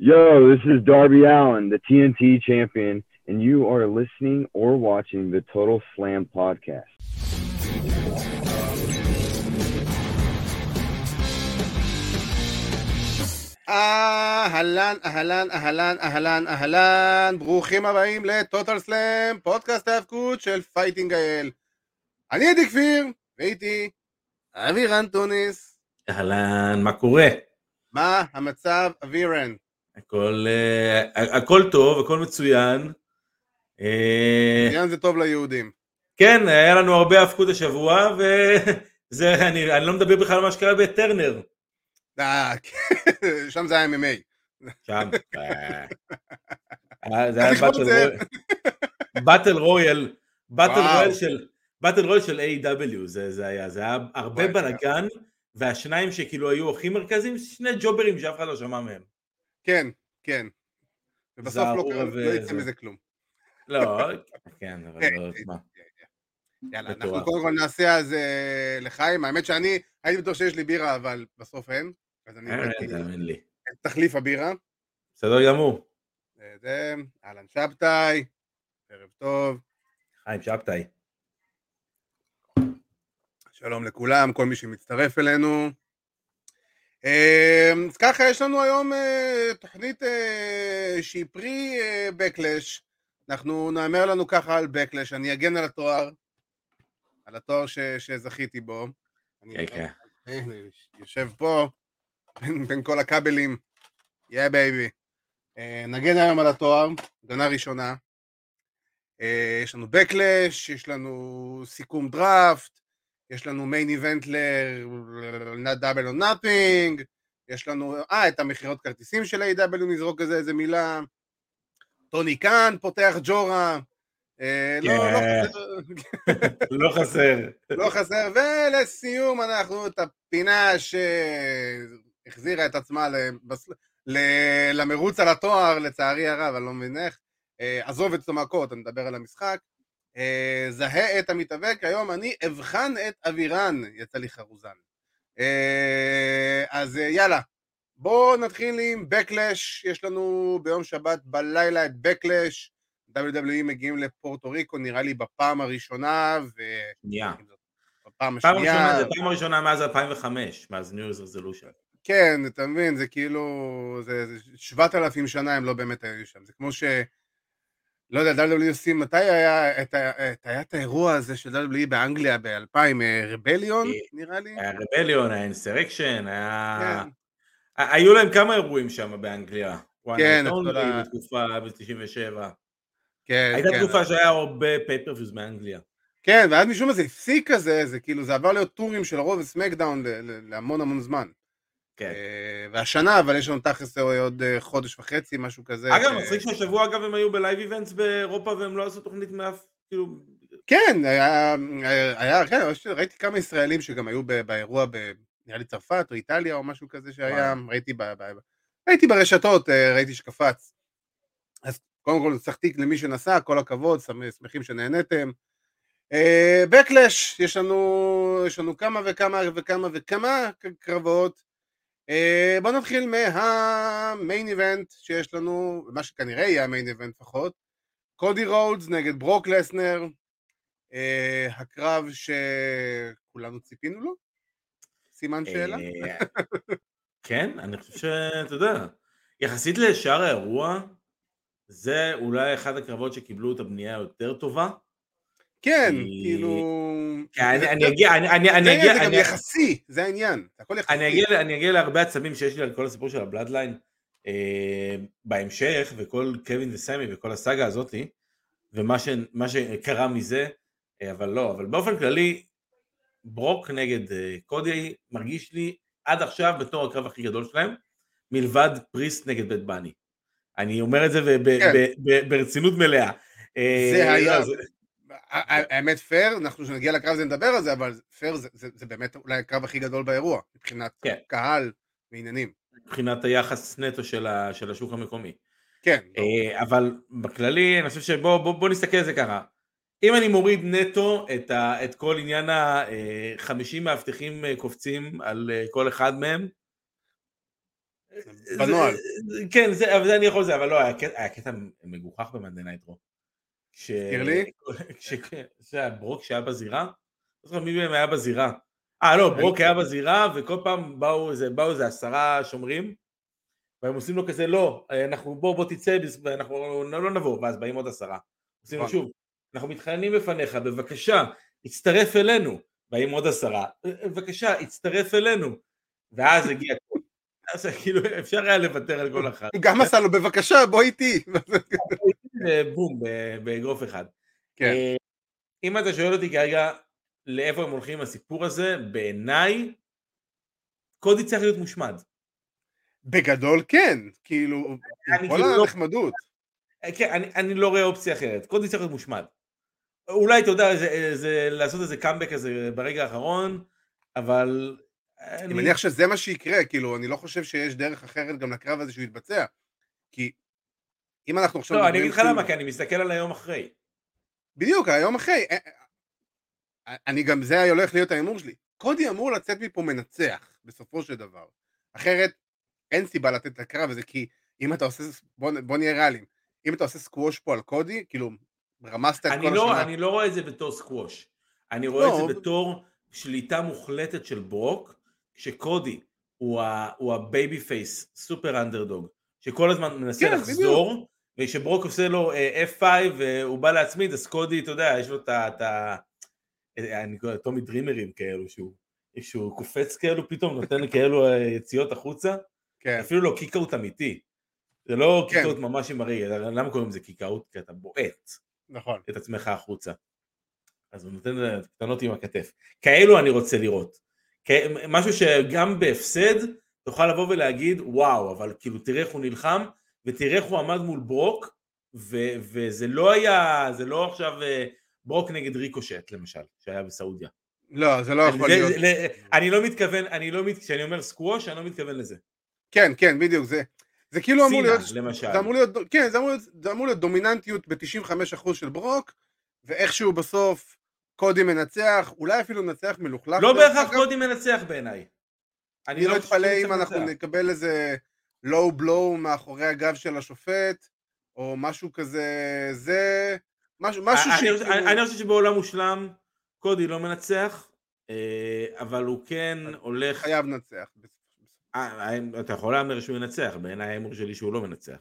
Yo, this is Darby Allin, the TNT champion, and you are listening or watching the Total Slam podcast. אהלן, אהלן, אהלן, אהלן, אהלן, ברוכים הבאים לטוטל סלאם, פודקאסט ההאבקות של פייטינג אייל. אני עדי כפיר, ואיתי אבירן טוניס. אהלן, מה קורה? מה המצב, אבירן? הכל, uh, הכל טוב, הכל מצוין. עניין זה טוב ליהודים. כן, היה לנו הרבה האבקות השבוע, וזה, אני, אני לא מדבר בכלל על מה שקרה בטרנר. אה, שם זה היה MMA. שם. אה, זה היה באטל רויאל, באטל רויאל של... באטל רויאל של A.W. זה, זה היה, זה היה הרבה בלאגן, והשניים שכאילו היו הכי מרכזיים, שני ג'וברים שאף אחד לא שמע מהם. כן, כן. ובסוף לא, לא יצא מזה כלום. לא, כן, אבל כן, לא, כן, מה. יאללה, אנחנו קודם כל נעשה אז לחיים, האמת שאני הייתי בטוח שיש לי בירה, אבל בסוף אין. אז אני הבאתי. את תחליף הבירה. בסדר גמור. זה, אהלן שבתאי, ערב טוב. חיים שבתאי. שלום לכולם, כל מי שמצטרף אלינו. אז ככה, יש לנו היום תוכנית שהיא פרי Backlash. אנחנו נאמר לנו ככה על Backlash, אני אגן על התואר, על התואר ש, שזכיתי בו. כן, כן. אני יושב פה, בין, בין כל הכבלים, יא yeah, baby. נגן היום על התואר, הגנה ראשונה. יש לנו Backlash, יש לנו סיכום דראפט, יש לנו main event ל-Double or Nothing, יש לנו, אה, את המכירות כרטיסים של AEW נזרוק איזה איזה מילה, טוני קאן פותח ג'ורה, לא, לא חסר. לא חסר, ולסיום אנחנו את הפינה שהחזירה את עצמה למרוץ על התואר, לצערי הרב, אני לא מבין איך, עזוב את המכות, אני מדבר על המשחק. Uh, זהה את המתאבק, היום אני אבחן את אבירן, יצא לי חרוזן. Uh, אז uh, יאללה, בואו נתחיל עם Backlash, יש לנו ביום שבת בלילה את Backlash, WWE מגיעים לפורטו ריקו, נראה לי בפעם הראשונה, ו... שנייה. בפעם השנייה. זה פעם הראשונה מאז 2005, מאז New Year's Resolution. כן, אתה מבין, זה כאילו, זה 7,000 שנה הם לא באמת היו שם, זה כמו ש... לא יודע, WWC, מתי היה את, את, היה את האירוע הזה של WWE באנגליה ב-2000, רבליון נראה לי? היה רבליון, היה אינסרקשן, היה... כן. היו להם כמה אירועים שם באנגליה. כן, התחולה... בתקופה ב-97. כן, הייתה כן. תקופה שהיה הרבה pay-per-views באנגליה. כן, ואז משום מה זה הפסיק כזה, זה כאילו, זה עבר להיות טורים של Raw ו SmackDown להמון המון זמן. כן. והשנה, אבל יש לנו תכלס עוד חודש וחצי, משהו כזה. אגב, מצחיק שהשבוע אגב הם היו ב live events באירופה והם לא עשו תוכנית מאף, כאילו... כן, היה, היה, כן, ראיתי כמה ישראלים שגם היו באירוע ב... נראה לי צרפת או איטליה או משהו כזה שהיה, ראיתי, ב, ב, ראיתי ברשתות, ראיתי שקפץ. אז קודם כל שחתיק למי שנסע, כל הכבוד, שמחים שנהנתם. Backlash, יש לנו, יש לנו כמה וכמה וכמה וכמה קרבות. Uh, בוא נתחיל מהמיין איבנט שיש לנו, מה שכנראה יהיה המיין איבנט לפחות, קודי רודס נגד ברוק לסנר, uh, הקרב שכולנו ציפינו לו? סימן שאלה? כן, אני חושב שאתה יודע, יחסית לשאר האירוע, זה אולי אחד הקרבות שקיבלו את הבנייה היותר טובה. כן, כאילו... אני אגיע, אני אגיע... זה גם יחסי, זה העניין, הכל יחסי. אני אגיע להרבה עצבים שיש לי על כל הסיפור של הבלאדליין בהמשך, וכל קווין וסמי וכל הסאגה הזאתי, ומה שקרה מזה, אבל לא, אבל באופן כללי, ברוק נגד קודי מרגיש לי עד עכשיו בתור הקרב הכי גדול שלהם, מלבד פריסט נגד בית בני. אני אומר את זה ברצינות מלאה. זה היה... האמת פייר, אנחנו כשנגיע לקרב הזה נדבר על זה, אבל פייר זה, זה, זה באמת אולי הקרב הכי גדול באירוע, מבחינת כן. קהל ועניינים. מבחינת היחס נטו של, ה, של השוק המקומי. כן. אבל בכללי, אני חושב שבוא בוא, בוא נסתכל על זה ככה. אם אני מוריד נטו את, ה, את כל עניין ה-50 50 מאבטחים קופצים על כל אחד מהם, בנוהל. זה- כן, זה, אבל זה אני יכול לזה, אבל לא, היה קטע- היה קטע מגוחך במאנדי נייטרו. כש... תזכיר לי. כש... כש... ברוק שהיה בזירה, לא זוכר מי מהם היה בזירה. אה לא, ברוק היה בזירה, וכל פעם באו איזה, באו איזה עשרה שומרים, והם עושים לו כזה, לא, אנחנו, בוא, בוא תצא, ואנחנו לא, לא נבוא, ואז באים עוד עשרה. עושים לו נכון. שוב, אנחנו מתחננים בפניך, בבקשה, הצטרף אלינו. באים עוד עשרה, בבקשה, הצטרף אלינו. ואז הגיע. אז כאילו אפשר היה לוותר על כל אחת. הוא גם עשה לו, בבקשה, בוא איתי. בום, באגרוף אחד. כן. אה, אם אתה שואל אותי כרגע לאיפה הם הולכים עם הסיפור הזה, בעיניי, קודי צריך להיות מושמד. בגדול כן, כאילו, כל כאילו לא- הנחמדות. אה, כן, אני, אני לא רואה אופציה אחרת. קודי צריך להיות מושמד. אולי, אתה יודע, זה, זה, לעשות איזה קאמבק כזה ברגע האחרון, אבל... אני מניח שזה מה שיקרה, כאילו, אני לא חושב שיש דרך אחרת גם לקרב הזה שהוא יתבצע. כי אם אנחנו עכשיו... לא, אני אגיד לך כאילו- למה, כי אני מסתכל על היום אחרי. בדיוק, היום אחרי. אה, אה, אני גם, זה הולך להיות ההימור שלי. קודי אמור לצאת מפה מנצח, בסופו של דבר. אחרת, אין סיבה לתת את הקרב הזה, כי אם אתה עושה, בוא, בוא נהיה ריאליים, אם אתה עושה סקווש פה על קודי, כאילו, רמסת את כל לא, השנה. אני לא רואה את זה בתור סקווש. אני רואה לא, את זה בתור שליטה מוחלטת של ברוק, שקודי הוא, ה, הוא ה babyface, super underdog, שכל הזמן מנסה כן, לחזור, וכשברוק עושה לו אה, F5 והוא בא להצמיד, אז קודי, אתה יודע, יש לו את ה... את ה- אה, אני קורא טומי דרימרים כאלו, שהוא, שהוא קופץ כאלו, פתאום נותן כאלו אה, יציאות החוצה, כן, אפילו לא kickout אמיתי. זה לא כן. kickout ממש עם הרגל, למה קוראים לזה kickout? כי אתה בועט. נכון. את עצמך החוצה. אז הוא נותן קטנות עם הכתף. כאלו אני רוצה לראות. משהו שגם בהפסד תוכל לבוא ולהגיד וואו, אבל כאילו תראה איך הוא נלחם ותראה איך הוא עמד מול ברוק ו- וזה לא היה, זה לא עכשיו אה, ברוק נגד ריקושט למשל, שהיה בסעודיה. לא, זה לא יכול זה- להיות. זה- אני לא מתכוון, אני לא, מת- כשאני אומר סקווש, אני לא מתכוון לזה. כן, כן, בדיוק, זה... זה כאילו אמור סינה, להיות... למשל. זה אמור להיות, כן, זה אמור להיות, זה אמור להיות דומיננטיות ב-95% של ברוק, ואיכשהו בסוף קודי מנצח, אולי אפילו מנצח מלוכלך. לא בהכרח. קודי מנצח בעיניי. אני לא אתפלא שהוא אם אנחנו. נקבל איזה לואו בלואו מאחורי הגב של השופט, או משהו כזה, זה... משהו, משהו אני- שכאילו- אני חושב שבעולם מושלם קודי לא מנצח, אה, אבל הוא כן הולך... חייב לנצח. אה, אתה יכול להמר שהוא ינצח, בעיניי ההימור שלי שהוא לא מנצח.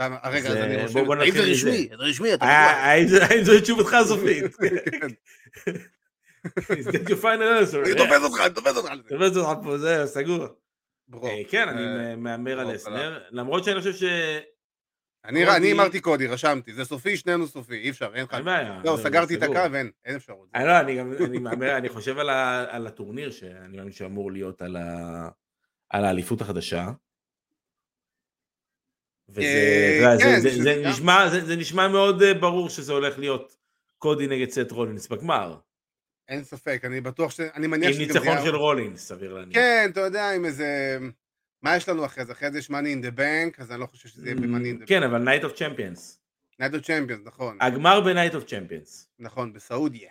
רגע, אז, אני אה, רושם... האם זה. רשמי? זה רשמי, אתה אה, בטוח? האם זה- האם זו תשובתך הסופית? Is final answer? אני תופס אותך, אני תופס אותך על זה. תופס אותך פה, זה סגור. אה, כן, אני אה, מהמר על אסנר, למרות שאני חושב ש... אני אמרתי קודי, רשמתי, זה סופי, שנינו סופי, אי אפשר, אין לך... לא, סגרתי את. הקו, אין, אין אפשרות. אני לא, אני גם, אני מהמר, אני חושב על, הטורניר שאני מאמין שאמור להיות על, האליפות החדשה. וזה אה, נשמע, מאוד אה, ברור שזה הולך להיות קודי נגד סת' רולינס בגמר. אין ספק, אני בטוח ש... אני מניח עם שזה גם ניצחון יהיה- של רולינס, סביר להניח. כן, אתה יודע, עם איזה... מה יש לנו אחרי זה? אחרי זה יש money in the bank, אז אני לא חושב שזה יהיה ב-money in the כן, אבל Night of Champions. Night of Champions, נכון. הגמר ב Night of Champions. נכון, בסעודיה.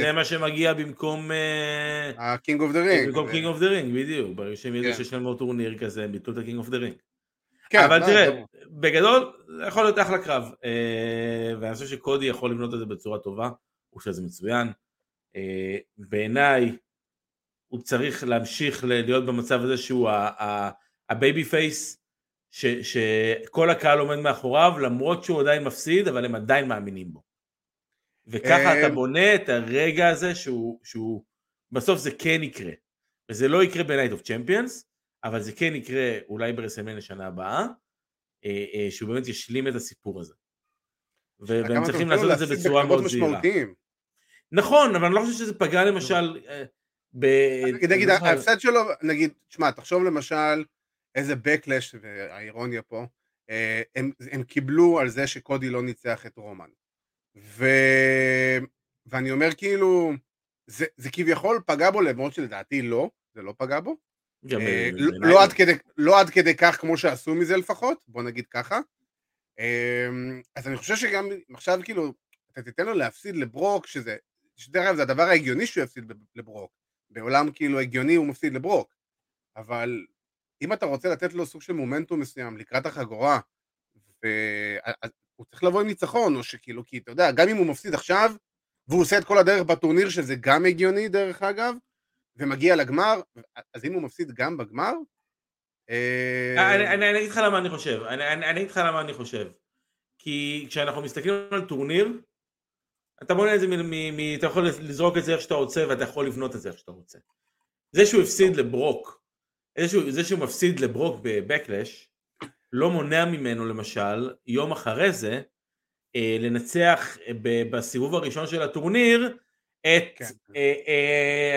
זה מה שמגיע במקום... אה, ה-King of the Ring. במקום King of the Ring, בדיוק. ברגע שהם ידעו כן. שיש עוד טורניר כזה, הם ביטלו את ה King of the Ring. כן, אבל לא, תראה, ברור. בגדול, זה יכול להיות אחלה קרב. אה, ואני חושב שקודי יכול לבנות את זה בצורה טובה, הוא עושה את זה מצוין. אה, בעיניי, הוא צריך להמשיך להיות במצב הזה שהוא ה babyface, שכל הקהל עומד מאחוריו, למרות שהוא עדיין מפסיד, אבל הם עדיין מאמינים בו. וככה אה, אתה בונה את הרגע הזה שהוא, שהוא בסוף זה כן יקרה. וזה לא יקרה ב Night of Champions, אבל זה כן יקרה אולי ב WrestleMania לשנה הבאה, אה, אה, שהוא באמת ישלים את הסיפור הזה. והם צריכים לעשות את זה בצורה מאוד זהירה. נכון, אבל אני לא חושב שזה פגע למשל אה, ב... נגיד, ההפסד שלו, נגיד, תשמע, תחשוב למשל איזה backlash, והאירוניה פה, הם, הם קיבלו על זה שקודי לא ניצח את רומן. ו... ואני אומר כאילו, זה, זה כביכול פגע בו, למרות שלדעתי לא, זה לא פגע בו. אה, אה, לא, לא, עד כדי, לא עד כדי כך כמו שעשו מזה לפחות, בוא נגיד ככה. אה, אז אני חושב שגם עכשיו כאילו, אתה תיתן לו להפסיד לברוק, שזה, שדרך אגב זה הדבר ההגיוני שהוא יפסיד לברוק. בעולם כאילו הגיוני הוא מפסיד לברוק. אבל אם אתה רוצה לתת לו סוג של מומנטום מסוים לקראת החגורה, והוא צריך לבוא עם ניצחון, או שכאילו, כי אתה יודע, גם אם הוא מפסיד עכשיו, והוא עושה את כל הדרך בטורניר, שזה גם הגיוני דרך אגב, ומגיע לגמר, אז אם הוא מפסיד גם בגמר, אה, אני אגיד לך למה אני חושב, אני אגיד לך למה אני חושב. כי כשאנחנו מסתכלים על טורניר, אתה בונה את זה, אתה יכול לזרוק את זה איך שאתה רוצה ואתה יכול לבנות את זה איך שאתה רוצה. זה שהוא הפסיד לברוק, זה שהוא מפסיד לברוק בבקלש, לא מונע ממנו למשל, יום אחרי זה, אה, לנצח בסיבוב הראשון של הטורניר את, כן.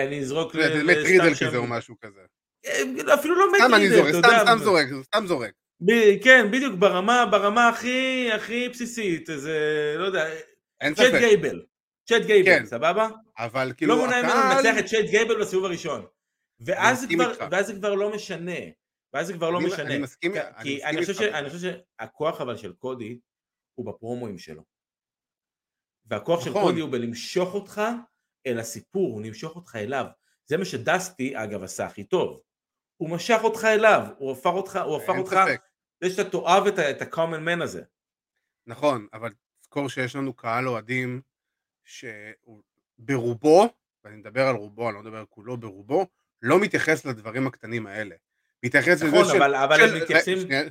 אני אזרוק... לטרידל כזה או משהו כזה. אפילו לא אתה יודע. סתם זורק, סתם זורק. כן, בדיוק, ברמה, ברמה הכי, הכי בסיסית, איזה, לא יודע, צ'אט גייבל, צ'אט גייבל, כן. סבבה? אבל כאילו, לא מונע ממנו לנצח את צ'אט גייבל בסיבוב הראשון. ואז זה, כבר, ואז זה כבר לא משנה, ואז זה כבר לא משנה. אני מסכים, כי אני, חושב אני חושב שהכוח אבל של קודי הוא בפרומואים שלו. והכוח של נכון. קודי הוא בלמשוך אותך אל הסיפור, הוא נמשוך אותך אליו. זה מה שדסטי אגב עשה הכי טוב. הוא משך אותך אליו, הוא הפך אותך, הוא הפך אותך, זה שאתה תאהב את ה-common man הזה. נכון, אבל תזכור שיש לנו קהל אוהדים שברובו, ואני מדבר על רובו, אני לא מדבר על כולו, ברובו, לא מתייחס לדברים הקטנים האלה. מתייחס נכון, לזה של... נכון, אבל הם מתייחסים... כן.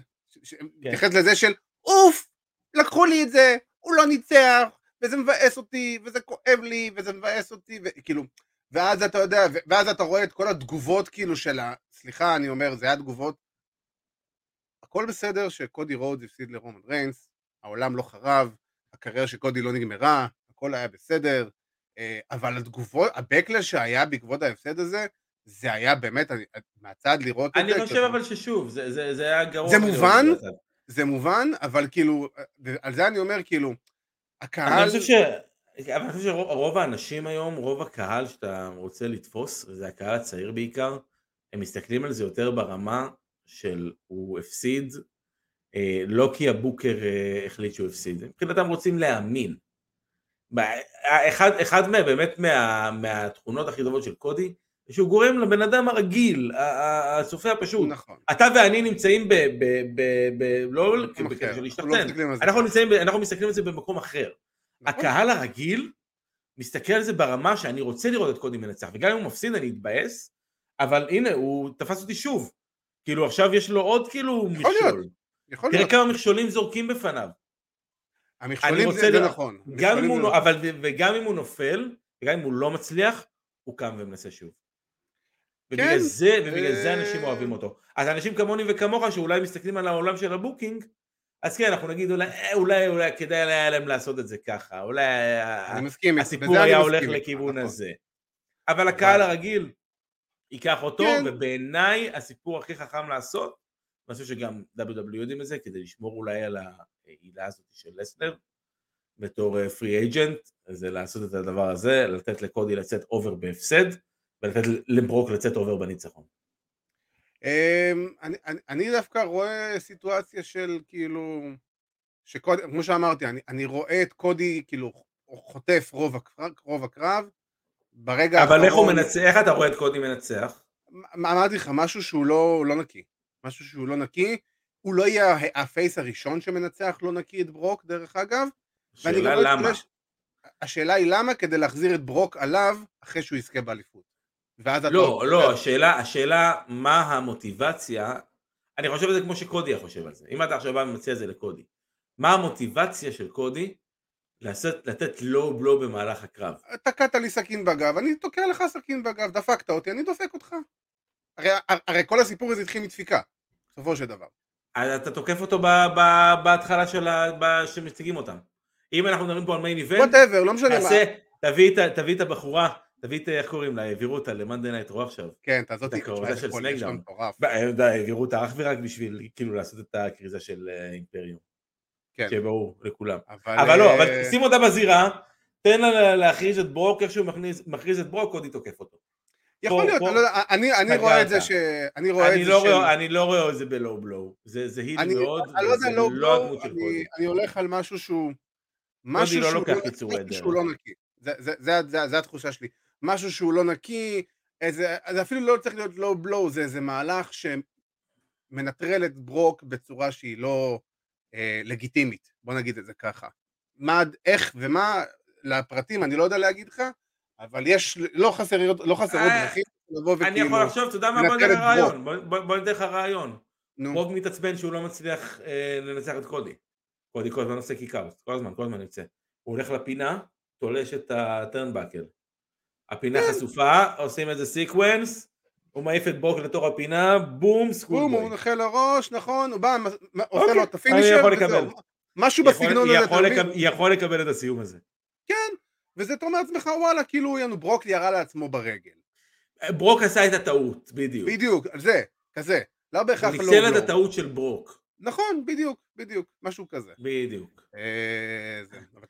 מתייחס לזה של, אוף, לקחו לי את זה, הוא לא ניצח, וזה מבאס אותי, וזה כואב לי, וזה מבאס אותי, וכאילו, ואז אתה יודע, ואז אתה רואה את כל התגובות כאילו של ה... סליחה, אני אומר, זה היה תגובות. הכל בסדר שקודי רודס הפסיד לרומן ריינס, העולם לא חרב, הקריירה של קודי לא נגמרה, הכל היה בסדר, אה, אבל התגובות, הבקלש שהיה בעקבות ההפסד הזה, זה היה באמת, מהצד לראות את זה. אני חושב אבל ששוב, זה, זה, זה היה גרוע. זה מובן, זה מובן, אבל כאילו, על זה אני אומר, כאילו, הקהל... אני חושב ש... אבל אני חושב שרוב האנשים היום, רוב הקהל שאתה רוצה לתפוס, וזה הקהל הצעיר בעיקר, הם מסתכלים על זה יותר ברמה של הוא הפסיד, אה, לא כי הבוקר אה, החליט שהוא הפסיד, מבחינתם רוצים להאמין. אחד, אחד מה, באמת מה, מהתכונות הכי טובות של קודי, שהוא גורם לבן אדם הרגיל, הצופה הפשוט. נכון. אתה ואני נמצאים ב... ב, ב, ב לא בקטע של להשתחצן, אנחנו, לא אנחנו מסתכלים על זה במקום אחר. נכון. הקהל הרגיל מסתכל על זה ברמה שאני רוצה לראות את קודי מנצח, וגם אם הוא מפסיד אני אתבאס, אבל הנה, הוא תפס אותי שוב. כאילו עכשיו יש לו עוד כאילו מכשול. להיות, יכול תראה להיות. כמה מכשולים זורקים בפניו. המכשולים זה, זה נכון. גם אם הוא, נכון. אבל, וגם אם הוא נופל, וגם אם הוא לא מצליח, הוא קם ומנסה שוב. ובגלל כן, זה, ובגלל זה אנשים אוהבים אותו. אז אנשים כמוני וכמוך שאולי מסתכלים על העולם של ה booking, אז כן, אנחנו נגיד אולי, אה, אולי, אולי כדאי היה להם לעשות את זה ככה, אולי מסכים, הסיפור היה הולך לכיוון נכון. הזה. אבל הקהל הרגיל ייקח אותו, כן. ובעיניי הסיפור הכי חכם לעשות, אני חושב שגם WWE יודעים את זה, כדי לשמור אולי על ההילה הזאת של לסנר, בתור free uh, agent, זה לעשות את הדבר הזה, לתת לקודי לצאת over בהפסד, ולתת לברוק לצאת over בניצחון. אמ, אני, אני, אני דווקא רואה סיטואציה של כאילו, שקוד, כמו שאמרתי, אני, אני רואה את קודי כאילו חוטף רוב הקרב, רוב הקרב ברגע האחרון... אבל איך הוא מנצח? איך אתה רואה את קודי מנצח? אמרתי לך, משהו שהוא לא, לא נקי. משהו שהוא לא נקי. הוא לא יהיה הפייס הראשון שמנצח לא נקי את ברוק, דרך אגב. השאלה למה? השאלה היא למה כדי להחזיר את ברוק עליו אחרי שהוא יזכה באליפות. ואז אתה... לא, לא, השאלה, השאלה מה המוטיבציה, אני חושב על זה כמו שקודי היה חושב על זה, אם אתה עכשיו בא ומציע את זה לקודי, מה המוטיבציה של קודי לעשות, לתת low blow במהלך הקרב? תקעת לי סכין בגב, אני תוקע לך סכין בגב, דפקת אותי, אני דופק אותך. הרי, הרי כל הסיפור הזה התחיל מדפיקה, בסופו של דבר. אז אתה תוקף אותו ב, ב, בהתחלה של ה... שמציגים אותם. אם אנחנו מדברים פה על main event, לא משנה מה. תביא את הבחורה תביא את, איך קוראים לה, העבירו אותה ל Monday Night Raw עכשיו. כן, את הזאת, של SmackDown. העבירו אותה אך ורק בשביל כאילו לעשות את הכריזה של אה, אימפריום. כן. שיהיה ברור לכולם. אבל לא, אבל אה, שים אותה בזירה, תן לה להכריז את ברוק, איך שהיא מכריזה את ברוק, קודי תוקף אותו. יכול להיות, לא אני רואה את זה ש... אני רואה את זה לא ש... אני לא רואה את זה ב low blow. זה heel מאוד, וזה לא הדמות של קודי. אני הולך על משהו שהוא... משהו לא שהוא לא נקי. זה התחושה שלי. משהו שהוא לא נקי, איזה, זה אפילו לא צריך להיות לואו בלואו, זה איזה מהלך שמנטרל את ברוק בצורה שהיא לא אה, לגיטימית, בוא נגיד את זה ככה. מה, איך ומה, לפרטים אני לא יודע להגיד לך, אבל יש, לא חסרות לא חסר אה, דרכים לבוא וכאילו... אני יכול לחשוב, אתה יודע מה, בוא לך ברוק. רעיון, בוא- ניתן לך רעיון. נו, ברוק מתעצבן שהוא לא מצליח אה, לנצח את קודי. קודי כל הזמן עושה kickout, כל הזמן, כל הזמן יוצא. הוא הולך לפינה, תולש את ה turnbuckle. הפינה כן. חשופה, עושים איזה sequence, הוא מעיף את ברוק לתוך הפינה, בום, בום, schoolboy. הוא נוחל לראש, נכון, הוא בא, עושה אוקיי, לו את אני ה finisher, יכול וזהו. לקבל. משהו יכול- בסגנון הזה, יכול יכול לקבל את הסיום הזה. כן, וזה אתה אומר לעצמך, וואלה, כאילו, יענו, ברוק ירה לעצמו ברגל. ברוק עשה את הטעות, בדיוק. בדיוק, זה, כזה. לא בהכרח לא ניצל את בלואו. הטעות של ברוק, נכון, בדיוק, בדיוק, משהו כזה. בדיוק. אה,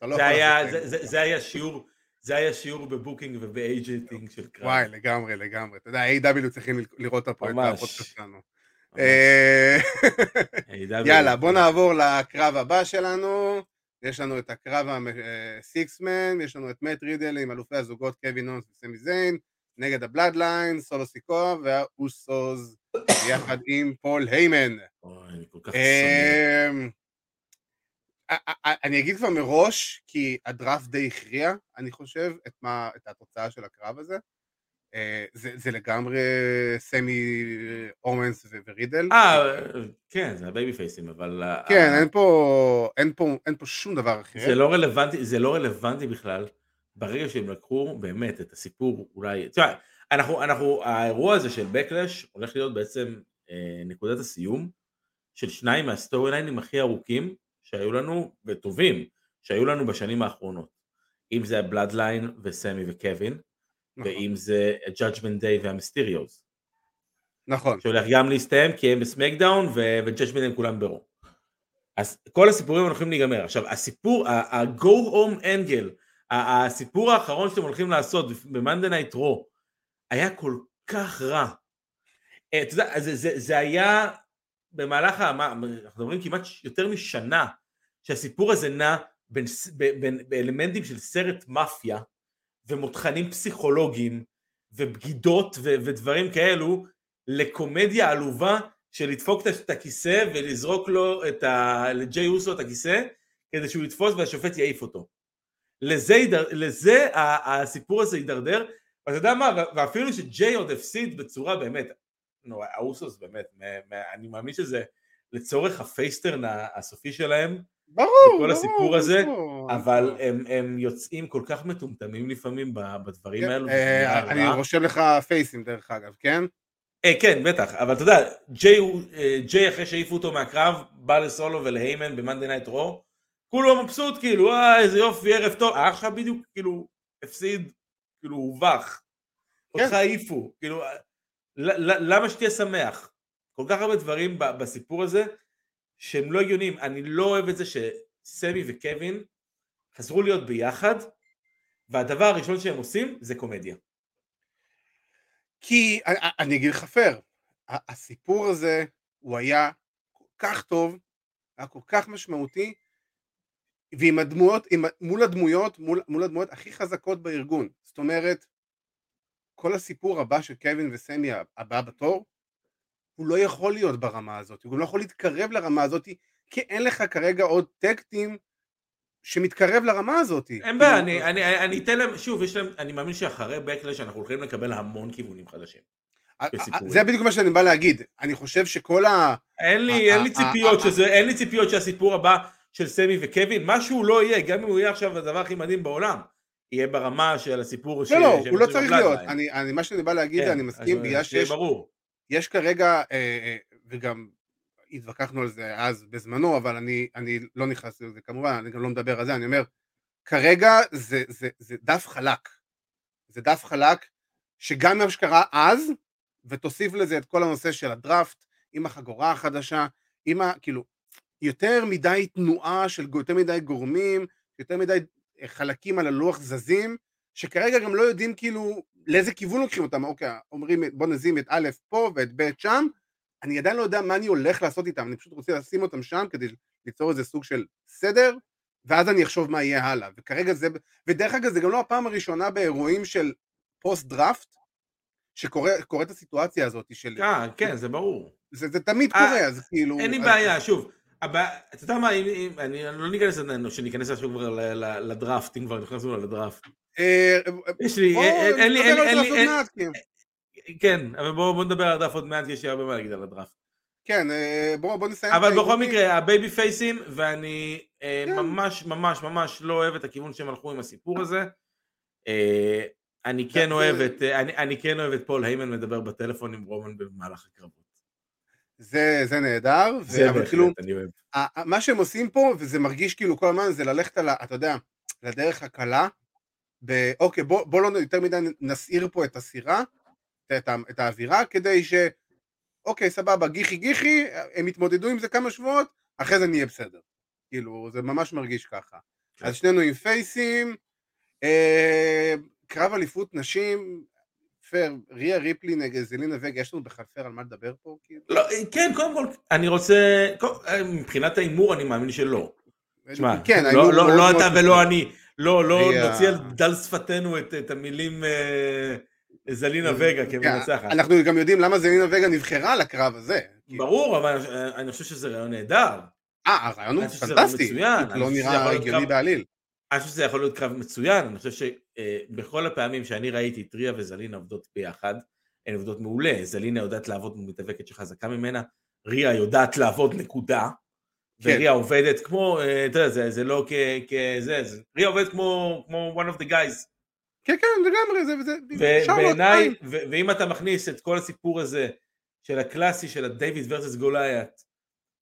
לא יכול זה היה שיעור, זה היה שיעור בבוקינג ובאייג'נטינג של קרב. וואי, לגמרי, לגמרי. אתה יודע, A.W. צריכים לראות את הפרויקט שלנו. אה. יאללה, בוא נעבור לקרב הבא שלנו. יש לנו את הקרב הסיקסמן, יש לנו את מאט רידל עם אלופי הזוגות קווין אונס וסמי זיין, נגד ה Bloodline, סולו סיקואה והאוסוס, יחד עם פול היימן. אוי, אני כל כך שונא. אמ, א- א- אני אגיד כבר מראש, כי הדראפט די הכריע, אני חושב, את, מה, את התוצאה של הקרב הזה. אה, זה, זה לגמרי סמי אוונס ורידל. אה, כן, זה הבייבי פייסים, אבל... כן, אין פה, אין פה, אין פה שום דבר אחר. זה לא רלוונטי, זה לא רלוונטי בכלל, ברגע שהם לקחו באמת את הסיפור אולי, תשמע, אנחנו, אנחנו, האירוע הזה של Backlash הולך להיות בעצם אה, נקודת הסיום של שניים מהסטורי ליינים הכי ארוכים שהיו לנו, וטובים, שהיו לנו בשנים האחרונות. אם זה ה Bloodline וסמי וקווין, נכון, ואם זה Judgment Day והמיסטיריוס, נכון. שהולך גם להסתיים כי הם ב SmackDown ו Judgment הם כולם ברור. אז כל הסיפורים הולכים להיגמר. עכשיו הסיפור, ה-go home angle, הסיפור האחרון שאתם הולכים לעשות ב-Monday Night Raw, היה כל כך רע. אה, אתה יודע, זה, זה, זה היה במהלך, ה- מה, אנחנו מדברים כמעט יותר משנה, שהסיפור הזה נע בין, ס- ב- בין, באלמנטים של סרט מאפיה, ומותחנים פסיכולוגיים, ובגידות ו- ודברים כאלו, לקומדיה עלובה של לדפוק את הכיסא ולזרוק לו את ה... לג'יי אוסו את הכיסא, כדי שהוא יתפוס והשופט יעיף אותו. לזה, הידר... לזה הסיפור הזה יידרדר, ואתה יודע מה, ואפילו שג'יי עוד הפסיד בצורה באמת, נו, האוסוס באמת, מ- מ- אני מאמין שזה לצורך ה face turn הסופי שלהם, ברור, ברור, הסיפור הזה, ברור. אבל הם, הם יוצאים כל כך מטומטמים לפעמים בדברים כן, האלו, אה, אני. רושם לך face ים דרך אגב, כן? אה, כן, בטח, אבל אתה יודע, ג'יי, אה, ג'יי אחרי שהעיפו אותו מהקרב, בא לסולו ולהיימן ב Monday Night Raw, כולו מבסוט, כאילו, אה, איזה יופי, ערב טוב, אה, עכשיו בדיוק, כאילו, הפסיד, כאילו, הובך, כן. אותך העיפו, כאילו, אה, למה שתהיה שמח? כל כך הרבה דברים בסיפור הזה, שהם לא הגיוניים, אני לא אוהב את זה שסמי וקווין חזרו להיות ביחד, והדבר הראשון שהם עושים זה קומדיה. כי אני- אגיד לך פייר, הסיפור הזה הוא היה כל כך טוב, היה כל כך משמעותי, ועם הדמויות, עם, מול הדמויות, מול, מול הדמויות הכי חזקות בארגון. זאת אומרת, כל הסיפור הבא של קווין וסמי הבא בתור, הוא לא יכול להיות ברמה הזאת, הוא גם לא יכול להתקרב לרמה הזאת, כי אין לך כרגע עוד טקטים שמתקרב לרמה הזאת. אין בעיה, אני, אני, אני אתן להם, שוב, יש להם, אני מאמין שאחרי בקלש אנחנו הולכים לקבל המון כיוונים חדשים. זה בדיוק מה שאני בא להגיד, אני חושב שכל ה... אין לי, אין לי ציפיות שזה, אין לי ציפיות שהסיפור הבא של סמי וקווין, מה שהוא לא יהיה, גם אם הוא יהיה עכשיו הדבר הכי מדהים בעולם, יהיה ברמה של הסיפור ש- לא, לא, הוא לא צריך. להיות, אני, אני, מה שאני בא להגיד, כן, אני מסכים, בגלל שיהיה שיש ברור. יש כרגע, אה, אה, וגם התווכחנו על זה אז בזמנו, אבל אני, אני לא נכנס לזה כמובן, אני גם לא מדבר על זה, אני אומר, כרגע זה, זה, זה דף חלק. זה דף חלק, שגם מה שקרה אז, ותוסיף לזה את כל הנושא של הדראפט, עם החגורה החדשה, עם ה... כאילו, יותר מדי תנועה של יותר מדי גורמים, יותר מדי אה, חלקים על הלוח זזים, שכרגע גם לא יודעים כאילו לאיזה כיוון לוקחים אותם, אוקיי, אומרים בוא נשים את א' פה ואת ב' שם, אני עדיין לא יודע מה אני הולך לעשות איתם, אני פשוט רוצה לשים אותם שם כדי ליצור איזה סוג של סדר, ואז אני אחשוב מה יהיה הלאה, וכרגע זה, ודרך אגב זה גם לא הפעם הראשונה באירועים של פוסט דראפט, שקורית הסיטואציה הזאת של... אה, כן, זה ברור. זה, זה תמיד אה, קורה, אז כאילו... אין לי אז- בעיה, שוב. הבע- אתה יודע מה, אם, אם, אני לא ניכנס, לזה, שניכנס עכשיו כבר לדראפט, אם כבר נכנסנו לדראפט. אה, יש לי, אין, לי, אין לי, כאילו. כן, אבל בואו בוא נדבר על הדראפט עוד מעט, יש לי הרבה מה להגיד על הדראפט. כן, אה, בוא בוא נסיים. אבל בכל. מקרה, ה babyface ים, ואני אה, כן. ממש ממש ממש לא אוהב את הכיוון שהם הלכו עם הסיפור הזה. אה, אני כן אוהב את, אה, אני, אני כן אוהב את פול היימן מדבר בטלפון עם רומן במהלך הקרבות. זה זה נהדר, זה ו- אבל כאילו, מה שהם עושים פה, וזה מרגיש כאילו כל הזמן, זה ללכת על, ה- אתה יודע, לדרך הקלה, ב- אוקיי, בוא, בוא לא יותר מדי נסעיר פה את הסירה, את, ה- את האווירה, כדי ש... אוקיי, סבבה, גיחי גיחי, הם יתמודדו עם זה כמה שבועות, אחרי זה נהיה בסדר. כאילו, זה ממש מרגיש ככה. כן. אז שנינו עם פייסים, אה, קרב אליפות נשים, פייר, ריה ריפלי נגד זלינה וגה, יש לנו בכלל פייר על מה לדבר פה? כאילו? לא, כן, קודם כל, אני רוצה, קודם- אה, מבחינת ההימור אני מאמין שלא. תשמע, כן, לא, לא, מאוד לא מאוד אתה. ולא אני, לא, לא היא ה- נוציא על דל שפתנו את, את המילים אה, זלינה וגה כמנצחת. כן, אנחנו גם יודעים למה זלינה וגה נבחרה לקרב הזה. כאילו. ברור, אבל אני- חושב שזה רעיון נהדר. אה, הרעיון הוא פנטסטי, לא נראה הגיוני בעליל. אני חושב שזה יכול להיות קרב מצוין, אני חושב שבכל הפעמים שאני ראיתי את ריה וזלינה עובדות ביחד, הן עובדות מעולה, זלינה יודעת לעבוד מתאבקת שחזקה ממנה, ריה יודעת לעבוד נקודה, כן. וריה עובדת כמו, אה, אתה יודע, זה, זה לא כזה, זה- ריה עובדת כמו, כמו one of the guys, כן, כן, לגמרי, זה... זה-. ו- ואם אתה מכניס את כל הסיפור הזה של הקלאסי של ה David versus Goliath,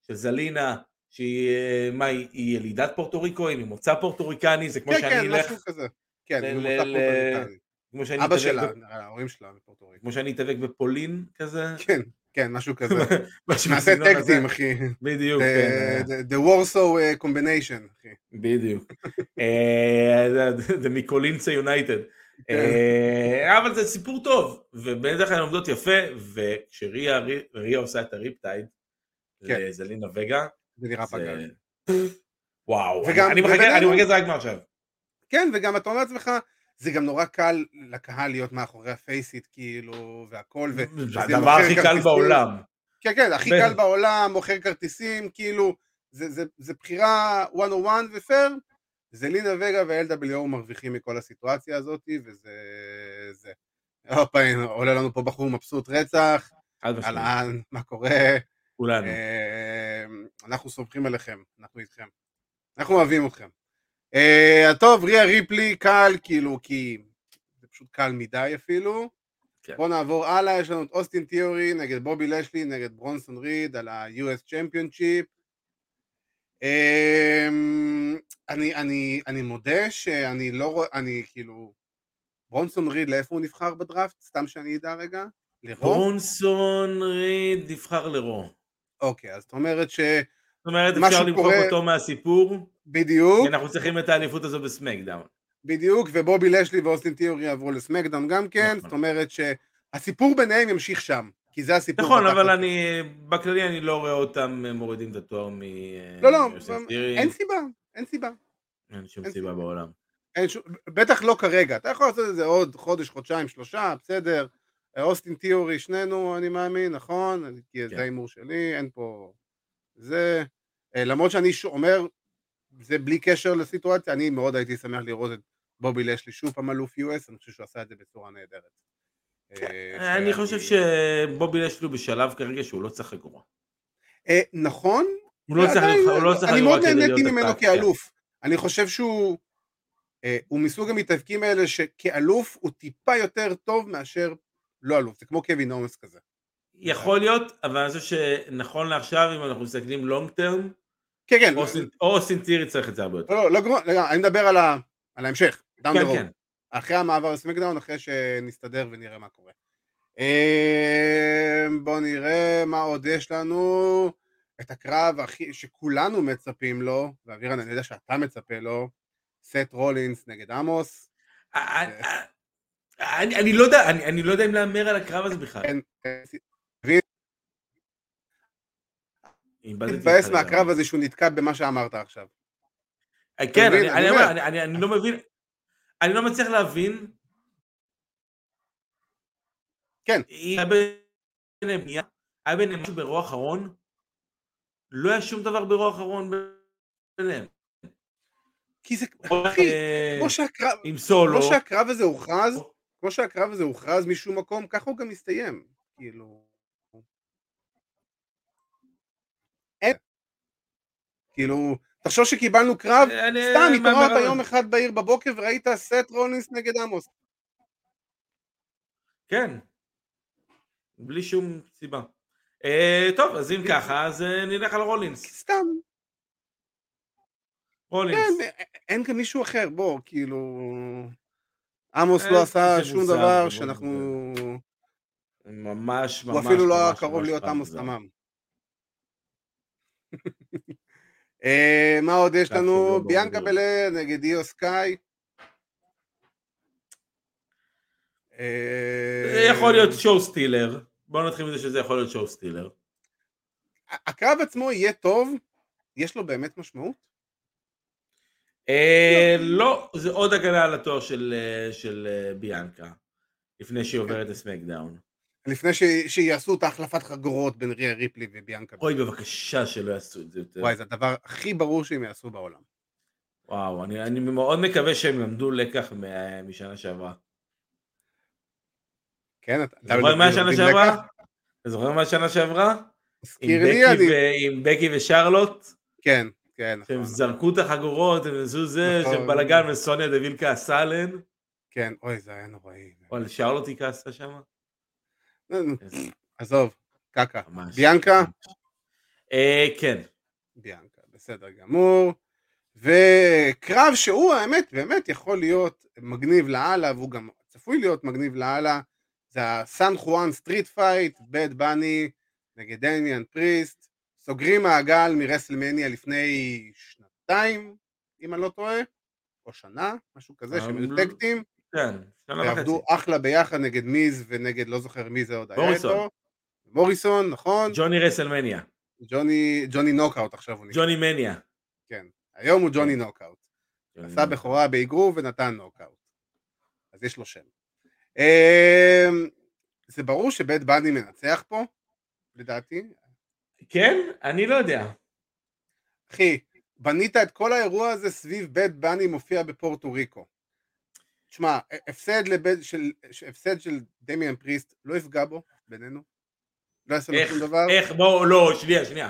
של זלינה, שהיא, אה, מה, היא, ילידת פורטו ריקו, היא ממוצא פורטוריקני, זה כמו כן, שאני כן, אלך, משהו כזה. כן, ל- ממוצא פורטוריקני. כמו שאני אבא שלה, ההורים שלה מפורטוריקו. כמו שאני אתאבק בפולין כזה, כן, כן, משהו כזה. נעשה. טקטים, אחי. בדיוק, The- כן, the- The Warsaw combination, אחי. בדיוק. אה, The מיקולינצה יונייטד. כן. אה, אבל זה סיפור טוב, ובדרך כלל הן עובדות יפה, וכשריה ריה עושה את הריפטייד, כן. לזלינה וגה, זה נראה זה... פגז. וואו, וגם- אני מחכה מחכה לזה רק מעכשיו. כן, וגם אתה אומר לעצמך, זה גם נורא קל לקהל להיות מאחורי הפייסיט, כאילו, והכל, ו... זה וזה הדבר הכי קל. בעולם. כן, כן, הכי קל בעולם, מוכר כרטיסים, כאילו, זה, זה, זה בחירה 101 ופייר, זה לינה וגה ו-LWO מרוויחים מכל הסיטואציה הזאת, וזה... זה. הופה, עולה לנו פה בחור מבסוט רצח, אהלן, מה קורה? כולנו. אנחנו סומכים עליכם, אנחנו איתכם. אנחנו אוהבים אתכם. אה, טוב, ריה ריפלי קל, כאילו, כי זה פשוט קל מדי אפילו. כן. בואו נעבור הלאה, יש לנו את אוסטין תיאורי נגד בובי לשלי, נגד ברונסון ריד על ה-US Championship. אה, אני, אני, אני מודה שאני לא רואה, אני כאילו, ברונסון ריד, לאיפה הוא נבחר בדראפט? סתם שאני אדע רגע. לרוב? ברונסון ריד נבחר לרו. אוקיי, אז זאת אומרת ש... זאת אומרת, אפשר למחוק שקורה- אותו מהסיפור, בדיוק, כי אנחנו צריכים את האליפות הזו בסמקדאון. בדיוק, ובובי לשלי ואוסטין תיאורי עברו לסמקדאון גם כן, נכון. זאת אומרת שהסיפור ביניהם ימשיך שם, כי זה הסיפור. נכון. אבל אני, בכללי אני לא רואה אותם מורידים את התואר מ... לא, לא. אין סיבה, אין סיבה. אין שום אין סיבה. בעולם. אין שום, בטח לא כרגע, אתה יכול לעשות את זה עוד חודש, חודשיים, שלושה, בסדר. אוסטין תיאורי, שנינו, אני מאמין, נכון? כי כן. זה ההימור שלי, אין פה... זה... אה, למרות שאני אומר, זה בלי קשר לסיטואציה, אני מאוד הייתי שמח לראות את בובי לשלי שוב פעם אלוף US, אני חושב שהוא עשה את זה בצורה נהדרת. אה, אני שאני- חושב שבובי לשלו בשלב כרגע שהוא לא צריך חגורה. אה, נכון, הוא לא צריך הוא לא צריך אני מאוד נהניתי ממנו כן. כאלוף. אני חושב שהוא אה, הוא מסוג המתאבקים האלה שכאלוף הוא טיפה יותר טוב מאשר לא אלוף, זה כמו קווין אומס כזה. יכול להיות, אבל אני חושב שנכון לעכשיו, אם אנחנו מסתכלים לונג טרם, כן, כן, אוסטין טירי צריך את זה הרבה יותר. לא, לא, לא, לא, אני מדבר על ההמשך, כן, the road. כן. אחרי המעבר לסמקדאון, אחרי שנסתדר ונראה מה קורה. אה, בואו נראה מה עוד יש לנו. את הקרב הכי, שכולנו מצפים לו, ואבירן, אני יודע שאתה מצפה לו, סט רולינס נגד עמוס. אני- אני אני לא יודע, אני אני לא יודע אם להמר על הקרב הזה בכלל. כן, אה, איבדתי מתבאס מהקרב. הזה שהוא נתקע במה שאמרת עכשיו. אה, כן? אני- אני אני אומר. אני- אני אני לא מבין, אני לא מצליח להבין כן. היה ביניהם בנייה, היה ביניהם משהו באירוע האחרון, לא היה שום דבר באירוע האחרון ביניהם. כי זה, אחי, אה, כמו שהקרב, עם סולו, כמו שהקרב הזה הוכרז, כמו שהקרב הזה הוכרז משום מקום, ככה הוא גם מסתיים. כאילו... אין. כאילו, תחשוב שקיבלנו קרב, אני- סתם התעוררת יום אחד בעיר בבוקר וראית סט רולינס נגד עמוס. כן, בלי שום סיבה. אה, טוב, אז אם ככה, אז אה, נלך על רולינס. סתם, רולינס. כן, אין גם מישהו אחר, בוא, כאילו... עמוס אה, לא עשה שום דבר שאנחנו... ממש ממש הוא אפילו לא היה קרוב ממש להיות עמוס. תמם. אה, מה עוד יש לנו? לא ביאנקה. בלר נגד איו סקאי. אה, זה יכול להיות שואו סטילר. בואו נתחיל מזה שזה יכול להיות שואו סטילר. הקרב עצמו יהיה טוב? יש לו באמת משמעות? אה, לא, זה עוד הגנה על התואר של, אה, אה, ביאנקה. לפני שהיא עוברת לסמקדאון. לפני שיעשו את ההחלפת חגורות בין ריה ריפלי וביאנקה. אוי בבקשה שלא יעשו את זה יותר. וואי, זה הדבר הכי ברור שהם יעשו בעולם. וואו, אני, אני מאוד מקווה שהם למדו לקח מה- משנה שעברה. כן, אתה... זוכר מה השנה שעברה? אתה זוכר מה השנה שעברה? תזכיר לי, אני... עם בקי ושרלוט? כן, כן, שהם נכון. זרקו את החגורות, הם עשו זה, נכון. שהם בלאגן וסוניה דוויל כעסה עליהן. כן, אוי, זה היה נוראי. אבל שרלוט היא כעסה שם? עזוב, קקה. ביאנקה? אה, כן. ביאנקה, בסדר גמור. וקרב שהוא האמת באמת יכול להיות מגניב לאללה והוא גם צפוי להיות מגניב לאללה זה הסן חואן street fight, בד באני נגד דמיאן פריסט, סוגרים מעגל מרסלמניה לפני שנתיים אם אני לא טועה, או שנה, משהו כזה, שהם היו אה, tag team, כן, שנה וחצי. ועבדו אחלה ביחד נגד מיז ונגד לא זוכר מי זה עוד היה. איתו, מוריסון, נכון, ג'וני רסלמניה. ג'וני, ג'וני נוקאוט עכשיו הוא נקרא, ג'וני מניה. כן, היום הוא ג'וני נוקאוט. עשה. בכורה באגרוף ונתן נוקאוט. אז יש לו שם. אמ, זה ברור שבד באני מנצח פה, לדעתי. כן? אני לא יודע. אחי, בנית את כל האירוע הזה סביב בד באני מופיע בפורטו ריקו. תשמע, הפסד, לבד, של, הפסד של דמיאן פריסט לא יפגע בו, בינינו. לא יעשה לו שום דבר. איך, בואו, לא, שנייה, שנייה.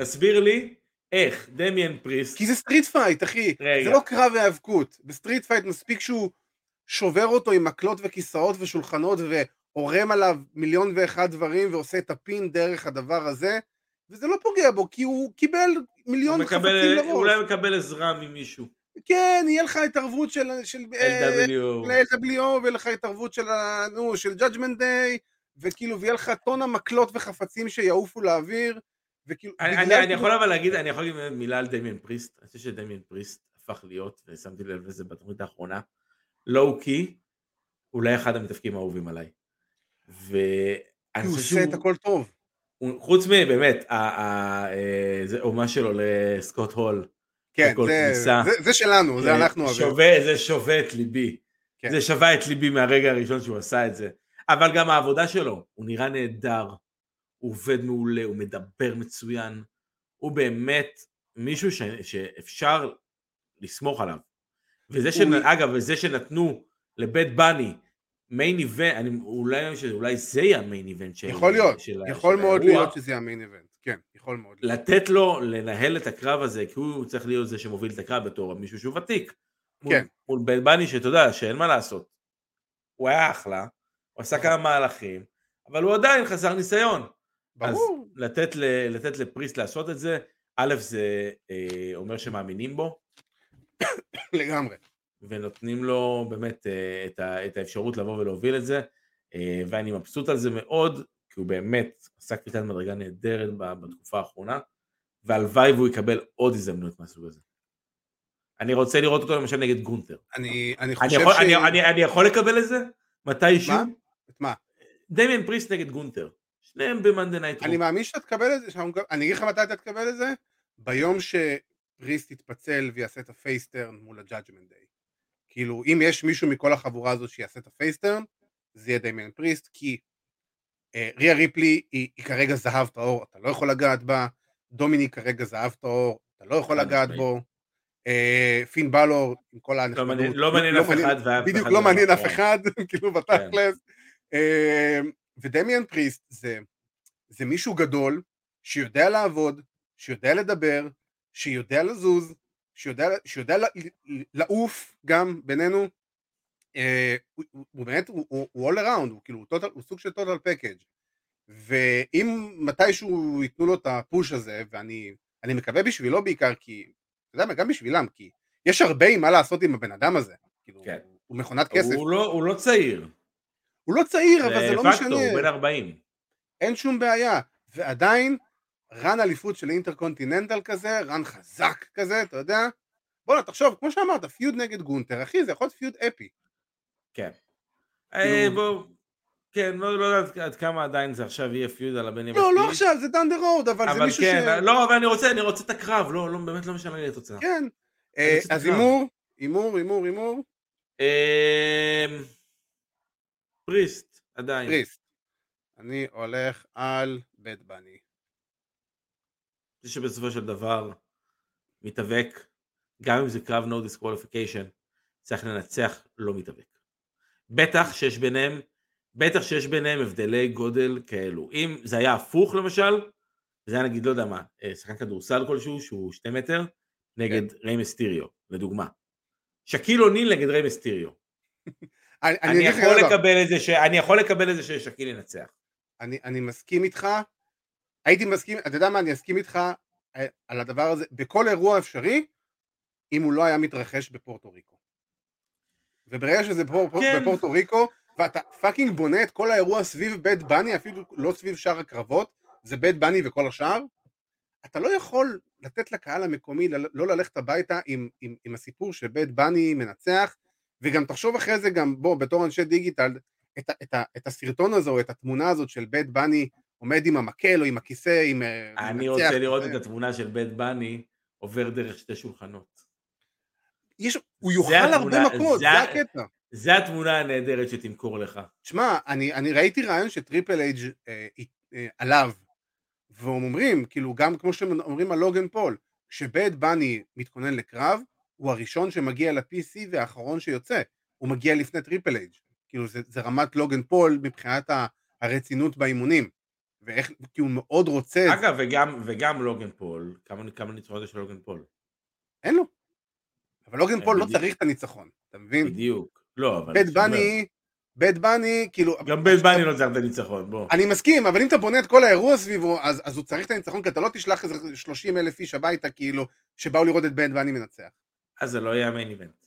תסביר לי איך דמיאן פריסט, כי זה street fight, אחי. רגע. זה לא קרב היאבקות. בסטריט פייט מספיק שהוא שובר אותו עם מקלות וכיסאות ושולחנות ועורם עליו מיליון ואחד דברים ועושה את ה pin דרך הדבר הזה, וזה לא פוגע בו, כי הוא קיבל הוא מיליון חפצים מקבל, לראש. אולי הוא מקבל עזרה ממישהו. כן, יהיה לך התערבות של... של אה, LW. ל-LWO ויהיה לך התערבות של, נו, של judgment day, וכאילו, ויהיה לך טונה מקלות וחפצים שיעופו לאוויר, וכאילו, אני, אני, אני כאילו- יכול אבל להגיד, אני יכול להגיד מילה על דמיאן פריסט, אני חושב שדמיאן פריסט הפך להיות, ושמתי לב לזה בתוכנית האחרונה, לואו קי, אולי אחד המתאפקים האהובים עליי. ואני הוא עושה את שהוא, הכל טוב. חוץ מבאמת, אה, זה אומה שלו לסקוט הול, כן, זה. זה, זה שלנו, זה אה, אנחנו אוהבים. שווה, זה שווה את ליבי. כן. זה שווה את ליבי מהרגע הראשון שהוא עשה את זה. אבל גם העבודה שלו, הוא נראה נהדר, הוא עובד מעולה, הוא מדבר מצוין, הוא באמת מישהו ש, שאפשר לסמוך עליו. וזה שנ... הוא- אגב, וזה שנתנו לבית בני מיין איבנט, אני, אולי, אולי זה יהיה המיין איבנט של יכול להיות, של, יכול של מאוד האירוע. להיות שזה המיין איבנט. כן, יכול מאוד להיות. לתת לו לנהל את הקרב הזה, כי הוא צריך להיות זה שמוביל את הקרב בתור מישהו שהוא ותיק. מול- כן. מול בן בני שאתה יודע, שאין מה לעשות. הוא היה אחלה, הוא עשה כמה מהלכים, אבל הוא עדיין חסר ניסיון. ברור. אז לתת, ל, לתת לפריסט לעשות את זה, א' זה אה, אומר שמאמינים בו, לגמרי. ונותנים לו באמת אה, את, ה, את האפשרות לבוא ולהוביל את זה, אה, ואני מבסוט על זה מאוד, כי הוא באמת עשה קפיצת מדרגה נהדרת בתקופה האחרונה, והלוואי והוא יקבל עוד הזדמנות מהסוג הזה. אני רוצה לראות אותו למשל נגד גונטר. אני, אני אני חושב יכול, ש... אני, אני, אני יכול לקבל את זה? מתישהו? מה? את מה? דמיאן פריסט נגד גונטר. שניהם ב Monday Night אני מאמין שאתה תקבל את זה, שאנחנו אני אגיד לך מתי אתה תקבל את זה, ביום שפריסט יתפצל ויעשה את ה face turn מול ה Judgment Day. כאילו, אם יש מישהו מכל החבורה הזאת שיעשה את ה face turn, זה יהיה דמיאן פריסט, כי אה, ריה ריפלי היא, היא כרגע זהב טהור, אתה לא יכול לגעת בה, דומיניק כרגע זהב טהור, אתה לא יכול לגעת. בו, אה, פין באלור עם כל לא הנחמדות, מעניין- לא מעניין אף אחד, ואף בדיוק אחד לא מעניין אף. אחד, כאילו בתכלס. אה, ודמיאן פריסט זה, זה מישהו גדול, שיודע לעבוד, שיודע לדבר, שיודע לזוז, שיודע, שיודע לעוף גם בינינו. אה, הוא, הוא, באמת, הוא, הוא, הוא all around, הוא כאילו, הוא, total, הוא סוג של total package. ואם מתישהו ייתנו לו את הפוש הזה, ואני אני מקווה בשבילו בעיקר, כי, אתה יודע מה, גם בשבילם, כי יש הרבה מה לעשות עם הבן אדם הזה. כאילו, כן. הוא מכונת כסף. הוא לא- הוא לא צעיר. הוא לא צעיר, אבל זה לא משנה. הוא בן 40. אין שום בעיה. ועדיין, run אליפות של Intercontinental כזה, run חזק כזה, אתה יודע? בואנה, תחשוב, כמו שאמרת, feud נגד גונטר, אחי, זה יכול להיות feud epic. כן. כאילו- אה, בוא, כן, לא לא יודעת עד כמה עדיין זה עכשיו יהיה feud על הבן לא, לא עכשיו, זה down the road, אבל זה אבל מישהו כן, ש... לא, אבל אני רוצה, אני רוצה את הקרב, לא, לא, באמת לא משנה לי התוצאה. כן. אה, את אז. הימור, הימור, הימור, הימור, אמ, פריסט, עדיין. פריסט. אני הולך על בית בני. זה שבסופו של דבר מתאבק, גם אם זה קרב no disqualification, צריך לנצח, לא מתאבק. בטח שיש ביניהם, בטח שיש ביניהם הבדלי גודל כאלו. אם זה היה הפוך למשל, זה היה נגיד, לא יודע מה, אה, שחקן כדורסל כלשהו שהוא שתי מטר, נגד כן. ריי מסטיריו, לדוגמה. שקיל אוניל נגד ריי מסטיריו. אני, אני לך יכול דבר, לקבל את זה, ש- אני יכול לקבל את זה ששקיל ינצח. אני, אני מסכים איתך, הייתי מסכים, אתה יודע מה, אני אסכים איתך אה, על הדבר הזה, בכל אירוע אפשרי, אם הוא לא היה מתרחש בפורטו ריקו. וברגע שזה פור, כן. בפורטו ריקו, ואתה fucking בונה את כל האירוע סביב בד באני, אפילו לא סביב שאר הקרבות, זה בית בני וכל השאר, אתה לא יכול לתת לקהל המקומי לא ללכת הביתה עם, עם, עם הסיפור שבית בני מנצח, וגם תחשוב אחרי זה גם, בוא, בתור אנשי דיגיטל, את, את, ה- את הסרטון הזה או את התמונה הזאת של בית בני עומד עם המקל או עם הכיסא, עם אה, אני רוצה לראות. את התמונה של בית בני עובר דרך שתי שולחנות. יש, הוא זה יוכל הרבה מכות, זה הקטע. זה התמונה הנהדרת שתמכור לך. שמע, אני, אני ראיתי רעיון שטריפל אייג' אה, אה, עליו, והם אומרים, כאילו גם כמו שהם אומרים על לוגן פול, כשבד באני מתכונן לקרב, הוא הראשון שמגיע ל-PC והאחרון שיוצא, הוא מגיע לפני Triple H, כאילו זה, זה רמת לוגן פול מבחינת הרצינות באימונים, ואיך, כי הוא מאוד רוצה, את זה. אגב, וגם, וגם לוגן פול, כמה, כמה ניצחונות יש של לוגן פול? אין לו. אבל לוגן פול לא בדיוק. צריך את הניצחון, אתה מבין? בדיוק. לא, אבל... אומר, בני, בד באני, כאילו, גם בד באני לא צריך את הניצחון, בוא. אני מסכים, אבל אם אתה בונה את כל האירוע סביבו, אז, אז הוא צריך את הניצחון, כי אתה לא תשלח איזה 30 אלף איש הביתה, כאילו, שבאו לראות את בן ואני מנצח. אז זה לא יהיה ה main event.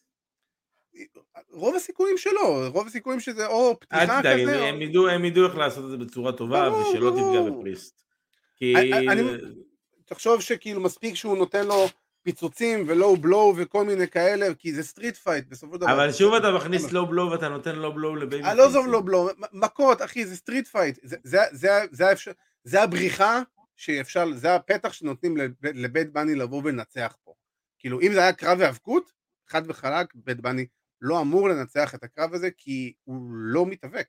רוב הסיכויים שלא, רוב הסיכויים שזה או על פתיחת הדאג, כזה, הם- או... ידעו- הם ידעו איך לעשות את זה בצורה טובה, ברור, ושלא תפגע ברור. בפריסט. כי... אני- אני- תחשוב שכאילו מספיק שהוא נותן לו פיצוצים ו low blow וכל מיני כאלה, כי זה street fight בסופו של דבר. אבל שוב אתה מכניס low blow ואתה נותן low blow לבייבי אה, לא עזוב low blow, מכות, אחי, זה street fight. זה- זה- זה- זה הבריחה שאפשר, זה הפתח שנותנים לב- לבד באני לבוא ולנצח פה. כאילו, אם זה היה קרב היאבקות, חד וחלק, בד באני לא אמור לנצח את הקרב הזה, כי הוא לא מתאבק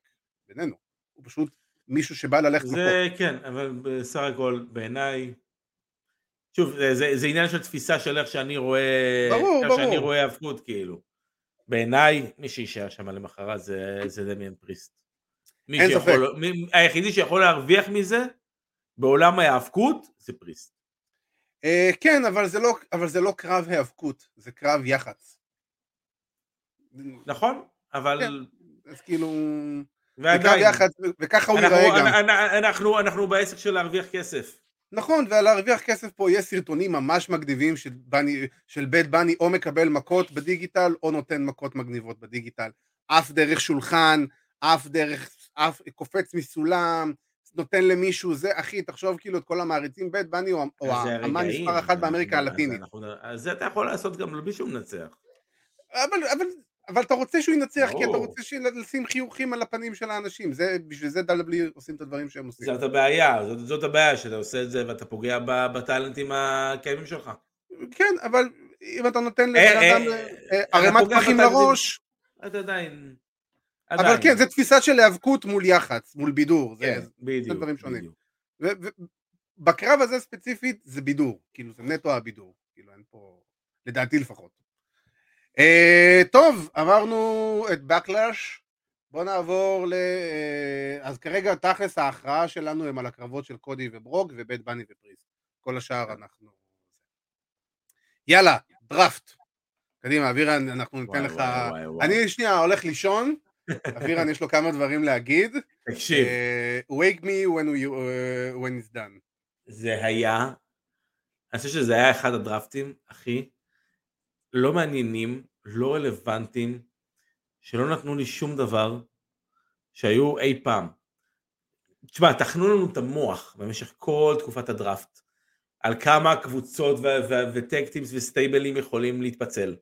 בינינו. הוא פשוט מישהו שבא ללכת. זה כן, אבל בסך הכל בעיניי, שוב, זה, זה, זה עניין של תפיסה של איך שאני רואה, ברור, ברור. שאני רואה האבקות כאילו. בעיניי, מי שיישאר שם למחרת זה, זה דמיאן פריסט. מי אין שיכול, מי, היחידי שיכול להרוויח מזה בעולם ההאבקות זה פריסט. אה, כן, אבל זה, לא, אבל זה לא קרב היאבקות, זה קרב יח"צ. נכון? אבל... כן. אז כאילו... ועדיין, יח"צ, וככה הוא ייראה גם. אנחנו, אנחנו, אנחנו בעסק של להרוויח כסף. נכון, ולהרוויח כסף פה יש סרטונים ממש מגניבים של, בני, של בית בני או מקבל מכות בדיגיטל או נותן מכות מגניבות בדיגיטל. אף דרך שולחן, אף דרך, אף קופץ מסולם, נותן למישהו, זה אחי, תחשוב כאילו את כל המעריצים, בית בני הוא, או האמן מספר אחת באמריקה הלטינית. אז זה אתה יכול לעשות גם בלי שהוא מנצח. אבל, אבל, אבל אתה רוצה שהוא ינצח, כי אתה. רוצה לשים חיוכים על הפנים של האנשים, זה, בשביל זה דאבלי עושים את הדברים שהם עושים. זאת הבעיה, זאת, זאת הבעיה, שאתה עושה את זה ואתה פוגע בטאלנטים הקיימים שלך. כן, אבל אם אתה נותן לבן אה, אדם אה, אה, ערימת פחים. לראש, אתה עדיין... אבל. כן, זו תפיסה של היאבקות מול יח"צ, מול בידור. זה- כן. דברים שונים. ובקרב הזה ספציפית זה בידור, כאילו זה נטו הבידור, כאילו אין פה, לדעתי לפחות. אה, טוב, עברנו את Backlash, בוא נעבור ל... אה, אז כרגע תכלס ההכרעה שלנו הם על הקרבות של קודי וברוק ובית בני ופריס. כל השאר אנחנו... יאללה, דראפט. קדימה, אבירן, אנחנו ניתן וואי, לך... וואי, וואי, וואי. אני שנייה הולך לישון, אבירן יש לו כמה דברים להגיד. תקשיב, אה, wake me when, we, uh, when it's done. זה היה, אני חושב שזה היה אחד הדרפטים הכי לא מעניינים, לא רלוונטיים, שלא נתנו לי שום דבר שהיו אי פעם. תשמע, טחנו לנו את המוח במשך כל תקופת הדראפט, על כמה קבוצות וטקטימס וסטייבלים יכולים להתפצל.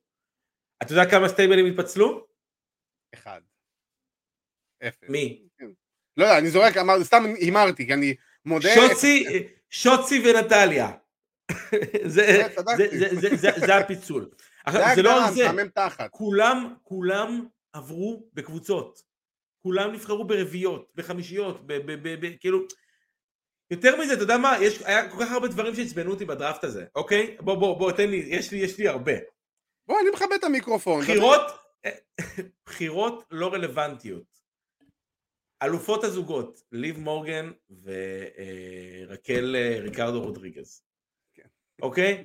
אתה יודע כמה סטייבלים התפצלו? אחד. אפס. מי? לא יודע, אני זורק, אמר, סתם הימרתי, כי אני מודה... שוצי, שוצי ונטליה. זה, זה, זה, זה, זה הפיצול. זה לא רק זה. כולם, כולם עברו בקבוצות. כולם נבחרו ברביעיות, בחמישיות, ב, ב, ב, ב, כאילו... יותר מזה, אתה יודע מה? יש, היה כל כך הרבה דברים שעצבנו אותי בדראפט הזה, אוקיי? בוא, בוא, בוא, תן לי, יש לי, יש לי הרבה. בוא, אני מכבד את המיקרופון. בחירות, בחירות לא רלוונטיות. אלופות הזוגות, ליב מורגן ורקל אה, ריקרדו רודריגז. כן. אוקיי?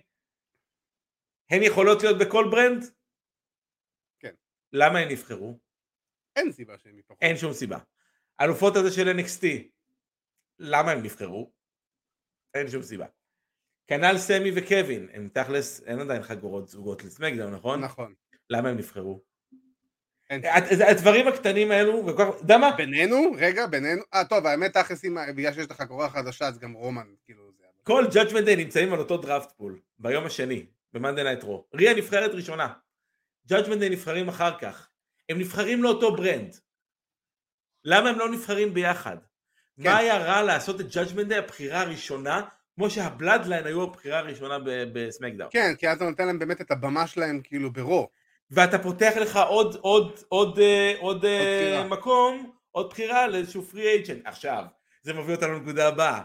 הן יכולות להיות בכל brand? כן. למה הן נבחרו? אין סיבה שהם ייבחרו. אין שום סיבה. אלופות הזה של NXT, למה הם נבחרו? אין שום סיבה. כנ"ל סמי וקווין, הם תכלס, אין עדיין חגורות זוגות לסמאקדאון, נכון? נכון. למה הם נבחרו? הדברים הקטנים האלו, וכל כך, יודע מה? בינינו, רגע, בינינו, אה טוב, האמת תכלס, בגלל שיש לך קורה חדשה, אז גם רומן, כאילו. כל judgment day נמצאים על אותו draft pool, ביום השני, במאנדיי נייט רו. ריה נבחרת ראשונה. day נבחרים אחר כך. הם נבחרים לאותו brand. למה הם לא נבחרים ביחד? כן. מה היה רע לעשות את day הבחירה הראשונה, כמו שהבלודליין היו הבחירה הראשונה ב- בסמאקדאון? כן, כי אז אתה נותן להם באמת את הבמה שלהם, כאילו, bro. ואתה פותח לך עוד, עוד, עוד, אה, עוד, אה, בחירה. מקום, עוד בחירה לאיזשהו free agent. עכשיו, זה מביא אותנו לנקודה הבאה.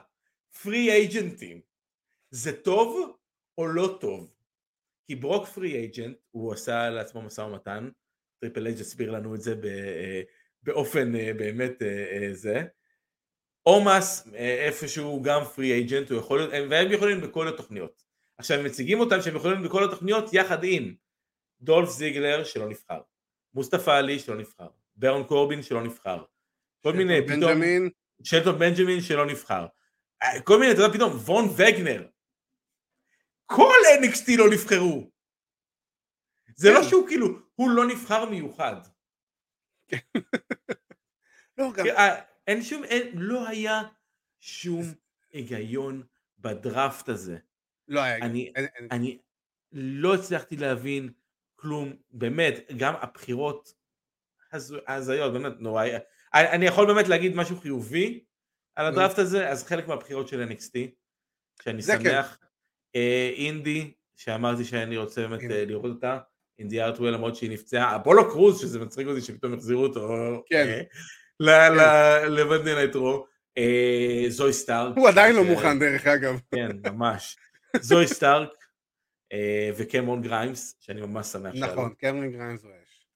free agent ים, זה טוב או לא טוב? כי ברוק free agent, הוא עשה לעצמו משא ומתן, טריפל אייץ' הסביר לנו את זה אה, באופן אה, באמת אה, זה. אה, איפשהו גם free agent, הוא יכול להיות, הם- והם יכולים בכל התוכניות. עכשיו הם מציגים אותם שהם יכולים בכל התוכניות יחד עם דולף זיגלר שלא נבחר, מוסטפא עלי שלא נבחר, ברון קורבין שלא נבחר, כל מיני, פתאום, בנג'מין, שלטון בנג'מין שלא נבחר, כל מיני, אתה יודע, פתאום, וון וגנר, כל NXT לא נבחרו. זה כן. לא שהוא כאילו, הוא לא נבחר מיוחד. לא, גם, אה, אין שום, אין, לא היה שום היגיון בדראפט הזה. לא היה, אני, אין- אני לא הצלחתי להבין כלום, באמת, גם הבחירות הזיות, באמת נורא, אני, יכול באמת להגיד משהו חיובי על הדראפט הזה, אז חלק מהבחירות של NXT, שאני כן. שמח, אינדי, שאמרתי שאני רוצה באמת. אה, לראות אותה, אינדי הארטוול למרות שהיא נפצעה, אפולו קרוז, שזה מצחיק אותי שפתאום החזירו אותו, כן. אה, ל- ל- למאנדיי נייט רו, אה, זוי סטארק, הוא עדיין לא מוכן, דרך אגב. כן, ממש. זוי סטארק אה, וקמרון גריימס, שאני ממש שמח שעלו. נכון, קמרון גריימס הוא אש.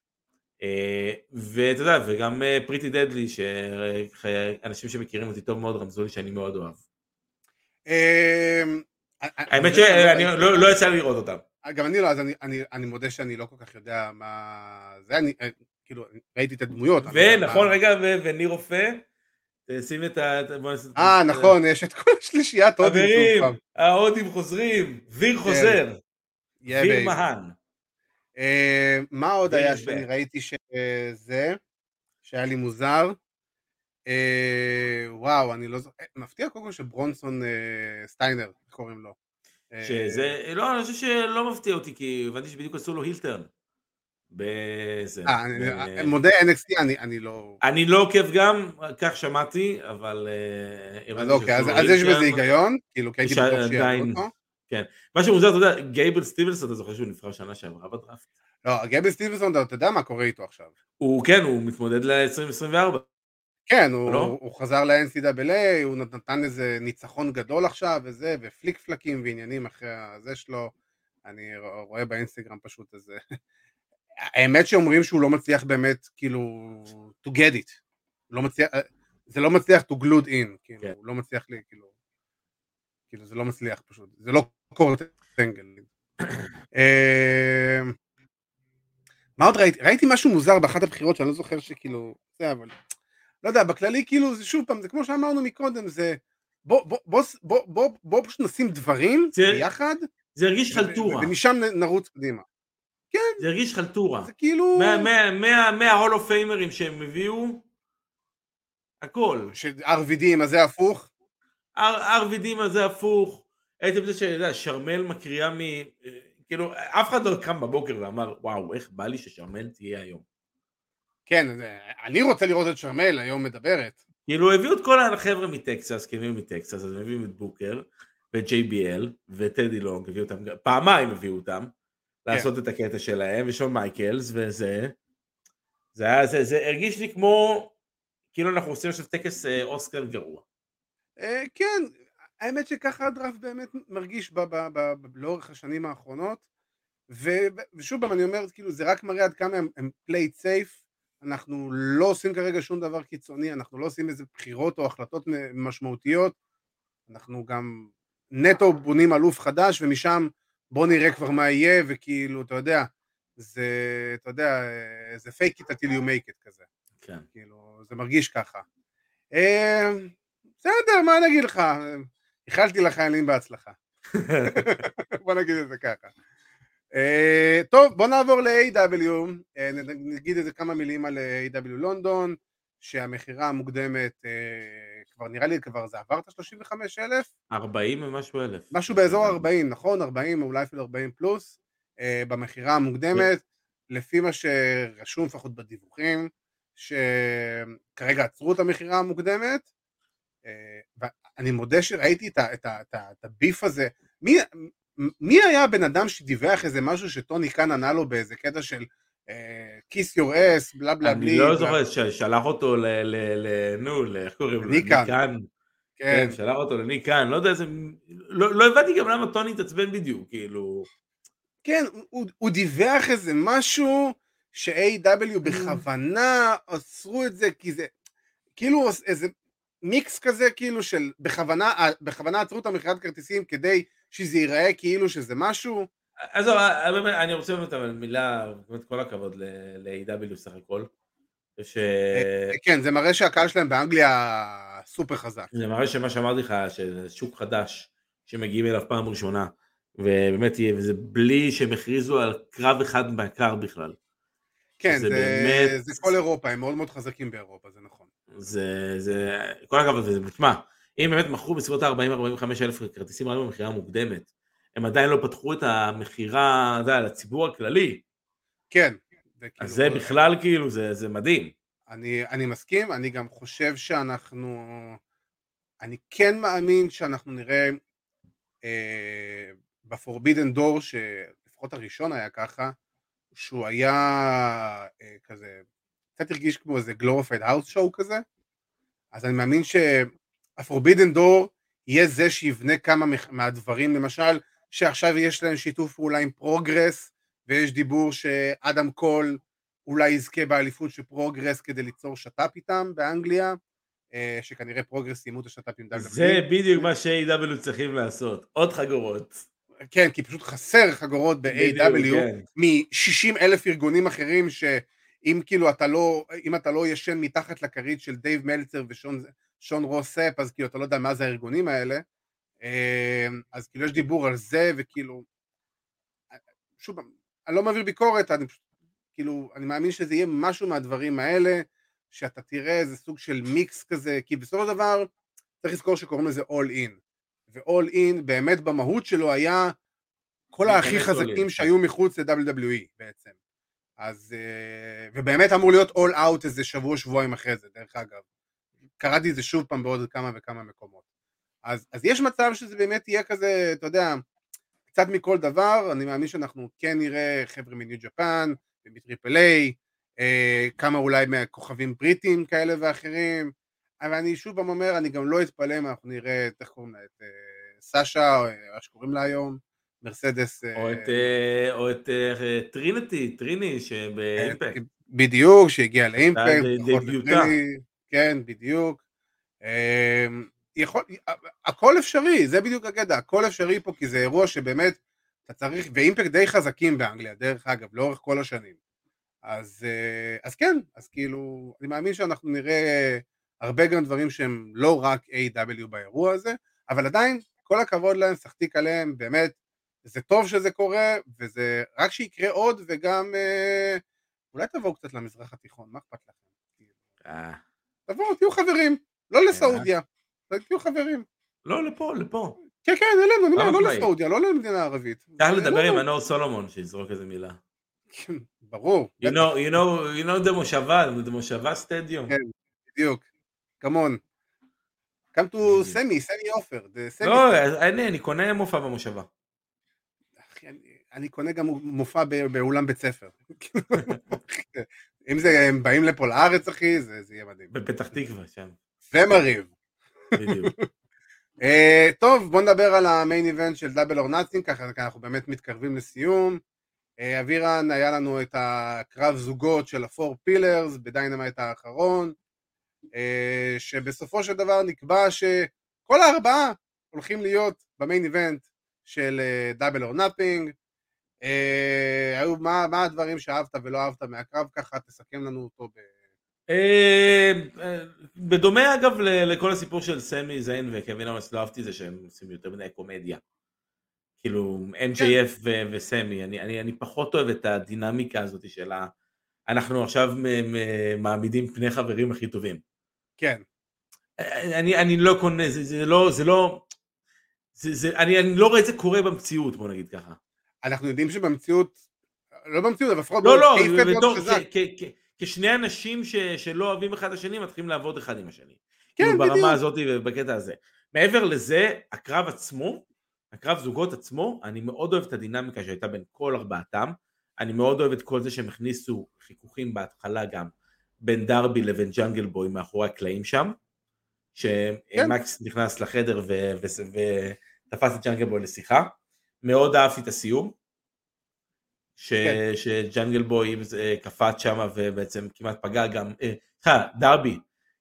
אה, ואתה יודע, וגם אה, פריטי דדלי, שאנשים שמכירים אותי טוב מאוד רמזו לי שאני מאוד אוהב. אמ, האמת אני- שאני לא לא יצא לי לראות אותם. גם אני לא, אז אני- מודה שאני לא כל כך יודע מה זה, אני אה, כאילו, ראיתי את הדמויות. ונכון, רגע, וניר רופא, שים את ה... אה, נכון, יש את כל השלישיית הודים חברים. ההודים חוזרים, ויר כן. חוזר, ויר. מהן. אה, מה עוד היה שאני. ראיתי שזה, שהיה לי מוזר? אה, וואו, אני לא זוכר, אה, מפתיע קודם כל שברונסון אה, סטיינר, קוראים לו? אה, שזה, לא, אני חושב שלא מפתיע אותי, כי הבנתי שבדיוק עשו לו הילטרן. בזה. אה, אני מודה NXT, אני- אני לא... אני לא עוקב גם, כך שמעתי, אבל... אה, אז אוקיי, אז אז יש. בזה היגיון, כאילו, כי הייתי בטוח שיעלו אותו. מה שמוזר, אתה יודע, גייבל סטיבלס, אתה זוכר שהוא נבחר שנה שעברה בדראפט? לא, גבי סטיבנסון, אתה יודע מה קורה איתו עכשיו. הוא כן, הוא מתמודד ל-2024. כן, הוא, לא? הוא חזר ל-NCAA, הוא נתן איזה ניצחון גדול עכשיו וזה, ופליק פלקים ועניינים אחרי הזה שלו. אני רואה באינסטגרם פשוט איזה... האמת שאומרים שהוא לא מצליח באמת, כאילו, to get it. לא מצליח, זה לא מצליח to glued in, כאילו, כן. הוא לא מצליח לי, כאילו, כאילו, זה לא מצליח פשוט, זה לא קורט אנגל. אה, מה עוד ראיתי? ראיתי משהו מוזר באחת הבחירות שאני לא זוכר שכאילו, זה אבל, לא יודע, בכללי כאילו זה שוב פעם, זה כמו שאמרנו מקודם, זה בוא, בוא, בוא, בוא, בוא, בוא פשוט נשים דברים זה- ביחד, זה הרגיש חלטורה. ומשם נרוץ קדימה. זה הרגיש חלטורה. זה כאילו, מה hall of famer ים שהם הביאו, הכל. ש-RVD עם הזה הפוך, RVD מה זה הפוך. הייתם בזה שאתה יודע, שרמל מקריאה מ... כאילו, אף אחד לא קם בבוקר ואמר, וואו, איך בא לי ששרמל תהיה היום. כן, אני רוצה לראות את שרמל היום מדברת. כאילו, הביאו את כל החבר'ה מטקסס, כי הביאו מטקסס, אז הם הביאו את בוקר, ואת JBL, וטדי לונג, הביאו אותם, פעמיים הביאו אותם, לעשות את הקטע שלהם, ושון מייקלס, וזה. זה היה, זה, זה הרגיש לי כמו, כאילו אנחנו עושים עכשיו טקס אה, אוסקר גרוע. אה, כן, האמת שככה הדראפט באמת מרגיש לאורך השנים האחרונות, ושוב פעם אני אומר, כאילו זה רק מראה עד כמה הם, played safe, אנחנו לא עושים כרגע שום דבר קיצוני, אנחנו לא עושים איזה בחירות או החלטות משמעותיות, אנחנו גם נטו בונים אלוף חדש, ומשם בוא נראה כבר מה יהיה, וכאילו, אתה יודע, זה, אתה יודע, זה fake it until you make it כזה. כן. כאילו, זה מרגיש ככה. אה, בסדר, מה אני אגיד לך? איחלתי לחיילים בהצלחה. בוא נגיד את זה ככה. אה, טוב, בוא נעבור ל-AW, אה, נ- נגיד איזה כמה מילים על אה, AW לונדון, שהמכירה המוקדמת, אה, כבר נראה לי כבר זה עבר את ה-35 אלף? 40 ומשהו אלף. משהו באזור 40, נכון? 40, אולי אפילו 40 פלוס, אה, במכירה המוקדמת, לפי מה שרשום לפחות בדיווחים, שכרגע עצרו את המכירה המוקדמת, אה, ואני מודה שראיתי את הביף הזה, מי, מי היה הבן אדם שדיווח איזה משהו שטוני כאן ענה לו באיזה קטע של כיס יור אס, בלה בלה בלי, אני לא זוכר, שלח אותו ל... נו, איך קוראים לו? ניקן. כן, כן, שלח אותו לניקן, לא יודע איזה... לא לא הבנתי גם למה טוני התעצבן בדיוק, כאילו... כן, הוא, דיווח איזה משהו ש-AW בכוונה אסרו את זה, כי זה כאילו איזה מיקס כזה כאילו של בכוונה עצרו את המכירת כרטיסים כדי שזה ייראה כאילו שזה משהו, עזוב, אה, באמת, אני רוצה באמת אבל מילה, באמת כל הכבוד ל-AW סך הכל. ש... כן, זה מראה שהקהל שלהם באנגליה סופר חזק. זה מראה שמה שאמרתי לך, שזה שוק חדש שמגיעים אליו פעם ראשונה, ובאמת וזה בלי שהם הכריזו על קרב אחד מהקר בכלל. כן, זה זה, באמת- זה כל אירופה, הם מאוד מאוד חזקים באירופה, זה נכון. זה, זה, כל הכבוד, וזה, תשמע, אם באמת מכרו בסביבות ה-40-45 אלף כרטיסים רק במכירה מוקדמת, הם עדיין לא פתחו את המכירה, אתה יודע, לציבור הכללי, כן. זה אז כאילו- זה בכלל כאילו, זה, זה מדהים. אני, אני מסכים, אני גם חושב שאנחנו, אני כן מאמין שאנחנו נראה אה, בפורבידן דור, שלפחות הראשון היה ככה, שהוא היה אה, כזה, קצת הרגיש כמו איזה glorified house show כזה, אז אני מאמין שהפורבידן דור יהיה זה שיבנה כמה מהדברים, למשל, שעכשיו יש להם שיתוף פעולה עם פרוגרס, ויש דיבור שאדם קול אולי יזכה באליפות של פרוגרס כדי ליצור שת"פ איתם באנגליה, אה, שכנראה פרוגרס סיימו את השת"פ עם WWE. זה בדיוק מה ש-AEW צריכים לעשות, עוד חגורות. כן, כי פשוט חסר חגורות ב-AEW כן. מ-60 אלף ארגונים אחרים שאם כאילו אתה לא, אם אתה לא ישן מתחת לכרית של דייב מלצר ושון שון רוספ, אז כאילו אתה לא יודע מה זה הארגונים האלה. אה, אז כאילו יש דיבור על זה, וכאילו, שוב, אני לא מעביר ביקורת, אני פשוט, כאילו, אני מאמין שזה יהיה משהו מהדברים האלה, שאתה תראה איזה סוג של מיקס כזה, כי בסופו של דבר צריך לזכור שקוראים לזה All In. ו-All In באמת במהות שלו היה כל הכי חזקים in. שהיו מחוץ ל-WWE בעצם. אז, אה, ובאמת אמור להיות All Out איזה שבוע, שבועיים אחרי זה, דרך אגב. קראתי את זה שוב פעם בעוד כמה וכמה מקומות. אז, אז יש מצב שזה באמת יהיה כזה, אתה יודע, קצת מכל דבר, אני מאמין שאנחנו כן נראה חבר'ה מניו ג'פאן, ומטריפל איי, אה, כמה אולי מהכוכבים בריטים כאלה ואחרים, אבל אני שוב פעם אומר, אני גם לא אתפלא אם אנחנו נראה, את איך קוראים לה, את אה, סאשה, או איך שקוראים לה היום, מרסדס. אה, או את, אה, או את אה, טריניטי, טריניטי שבאימפקט. בדיוק, שהגיע לאימפקט, דביוטה. כן, בדיוק. אה, יכול, הכל אפשרי, זה בדיוק הקטע, הכל אפשרי פה, כי זה אירוע שבאמת, אתה צריך, ואימפקט די חזקים באנגליה, דרך אגב, לאורך כל השנים. אז, אה, אז כן, אז כאילו, אני מאמין שאנחנו נראה הרבה גם דברים שהם לא רק A.W. באירוע הזה, אבל עדיין, כל הכבוד להם, סחטיק עליהם, באמת, זה טוב שזה קורה, וזה רק שיקרה עוד, וגם אה, אולי תבואו קצת למזרח התיכון, מה אכפת לכם? תבואו, תהיו חברים, לא לסעודיה, תהיו חברים. לא, לפה, לפה. כן, כן, אלינו, אני אומר, חד לא משמעית. לסעודיה, לא למדינה ערבית. צריך לא, לדבר לא, עם מנור סולומון, שיזרוק איזה מילה. כן, ברור, You know, you know, you know the מושבה, the מושבה סטדיום. כן. בדיוק, כמון. come to. סמי, סמי עופר. לא, אני, קונה מופע במושבה. אני- קונה גם מופע באולם בית ספר. אם זה, הם באים לפה לארץ, אחי, זה זה יהיה מדהים. בפתח תקווה שם. ומריב. בדיוק. אה, טוב, בוא נדבר על ה main event של דאבל אור נאצינג, ככה אנחנו באמת מתקרבים לסיום. אה, אבירן, היה לנו את הקרב זוגות של הפור פילרס בדיינמייט האחרון, אה, שבסופו של דבר נקבע שכל הארבעה הולכים להיות ב main event של Double or Nothing. מה מה הדברים שאהבת ולא אהבת מהקרב ככה, תסכם לנו אותו ב... אה, אה, בדומה אגב ל- לכל הסיפור של סמי זיין וקווין אוונס, לא אהבתי זה שהם עושים יותר מדי קומדיה. כאילו MJF ו- וסמי, אני, אני, אני פחות אוהב את הדינמיקה הזאת של ה... אנחנו עכשיו מעמידים פני חברים הכי טובים. כן, אני, אני לא קונה, זה, זה לא, זה לא, זה, זה, אני, אני לא רואה את זה קורה במציאות, בוא נגיד ככה. אנחנו יודעים שבמציאות, לא במציאות, אבל לפחות לא, לא, בתור, כשני אנשים ש, שלא אוהבים אחד את השני, מתחילים לעבוד אחד עם השני. כן, כאילו בדיוק. ברמה הזאת ובקטע הזה. מעבר לזה, הקרב עצמו, הקרב זוגות עצמו, אני מאוד אוהב את הדינמיקה שהייתה בין כל ארבעתם. אני מאוד אוהב את כל זה שהם הכניסו חיכוכים בהתחלה גם בין דרבי לבין ג'אנגל בוי מאחורי הקלעים שם. כן. שמקס נכנס לחדר ו- ו- ותפס את ג'אנגל בוי לשיחה. מאוד אהבתי את הסיום. ש- כן. שג'אנגל בוי אה, קפץ שם ובעצם כמעט פגע גם, אה, סליחה, דרבי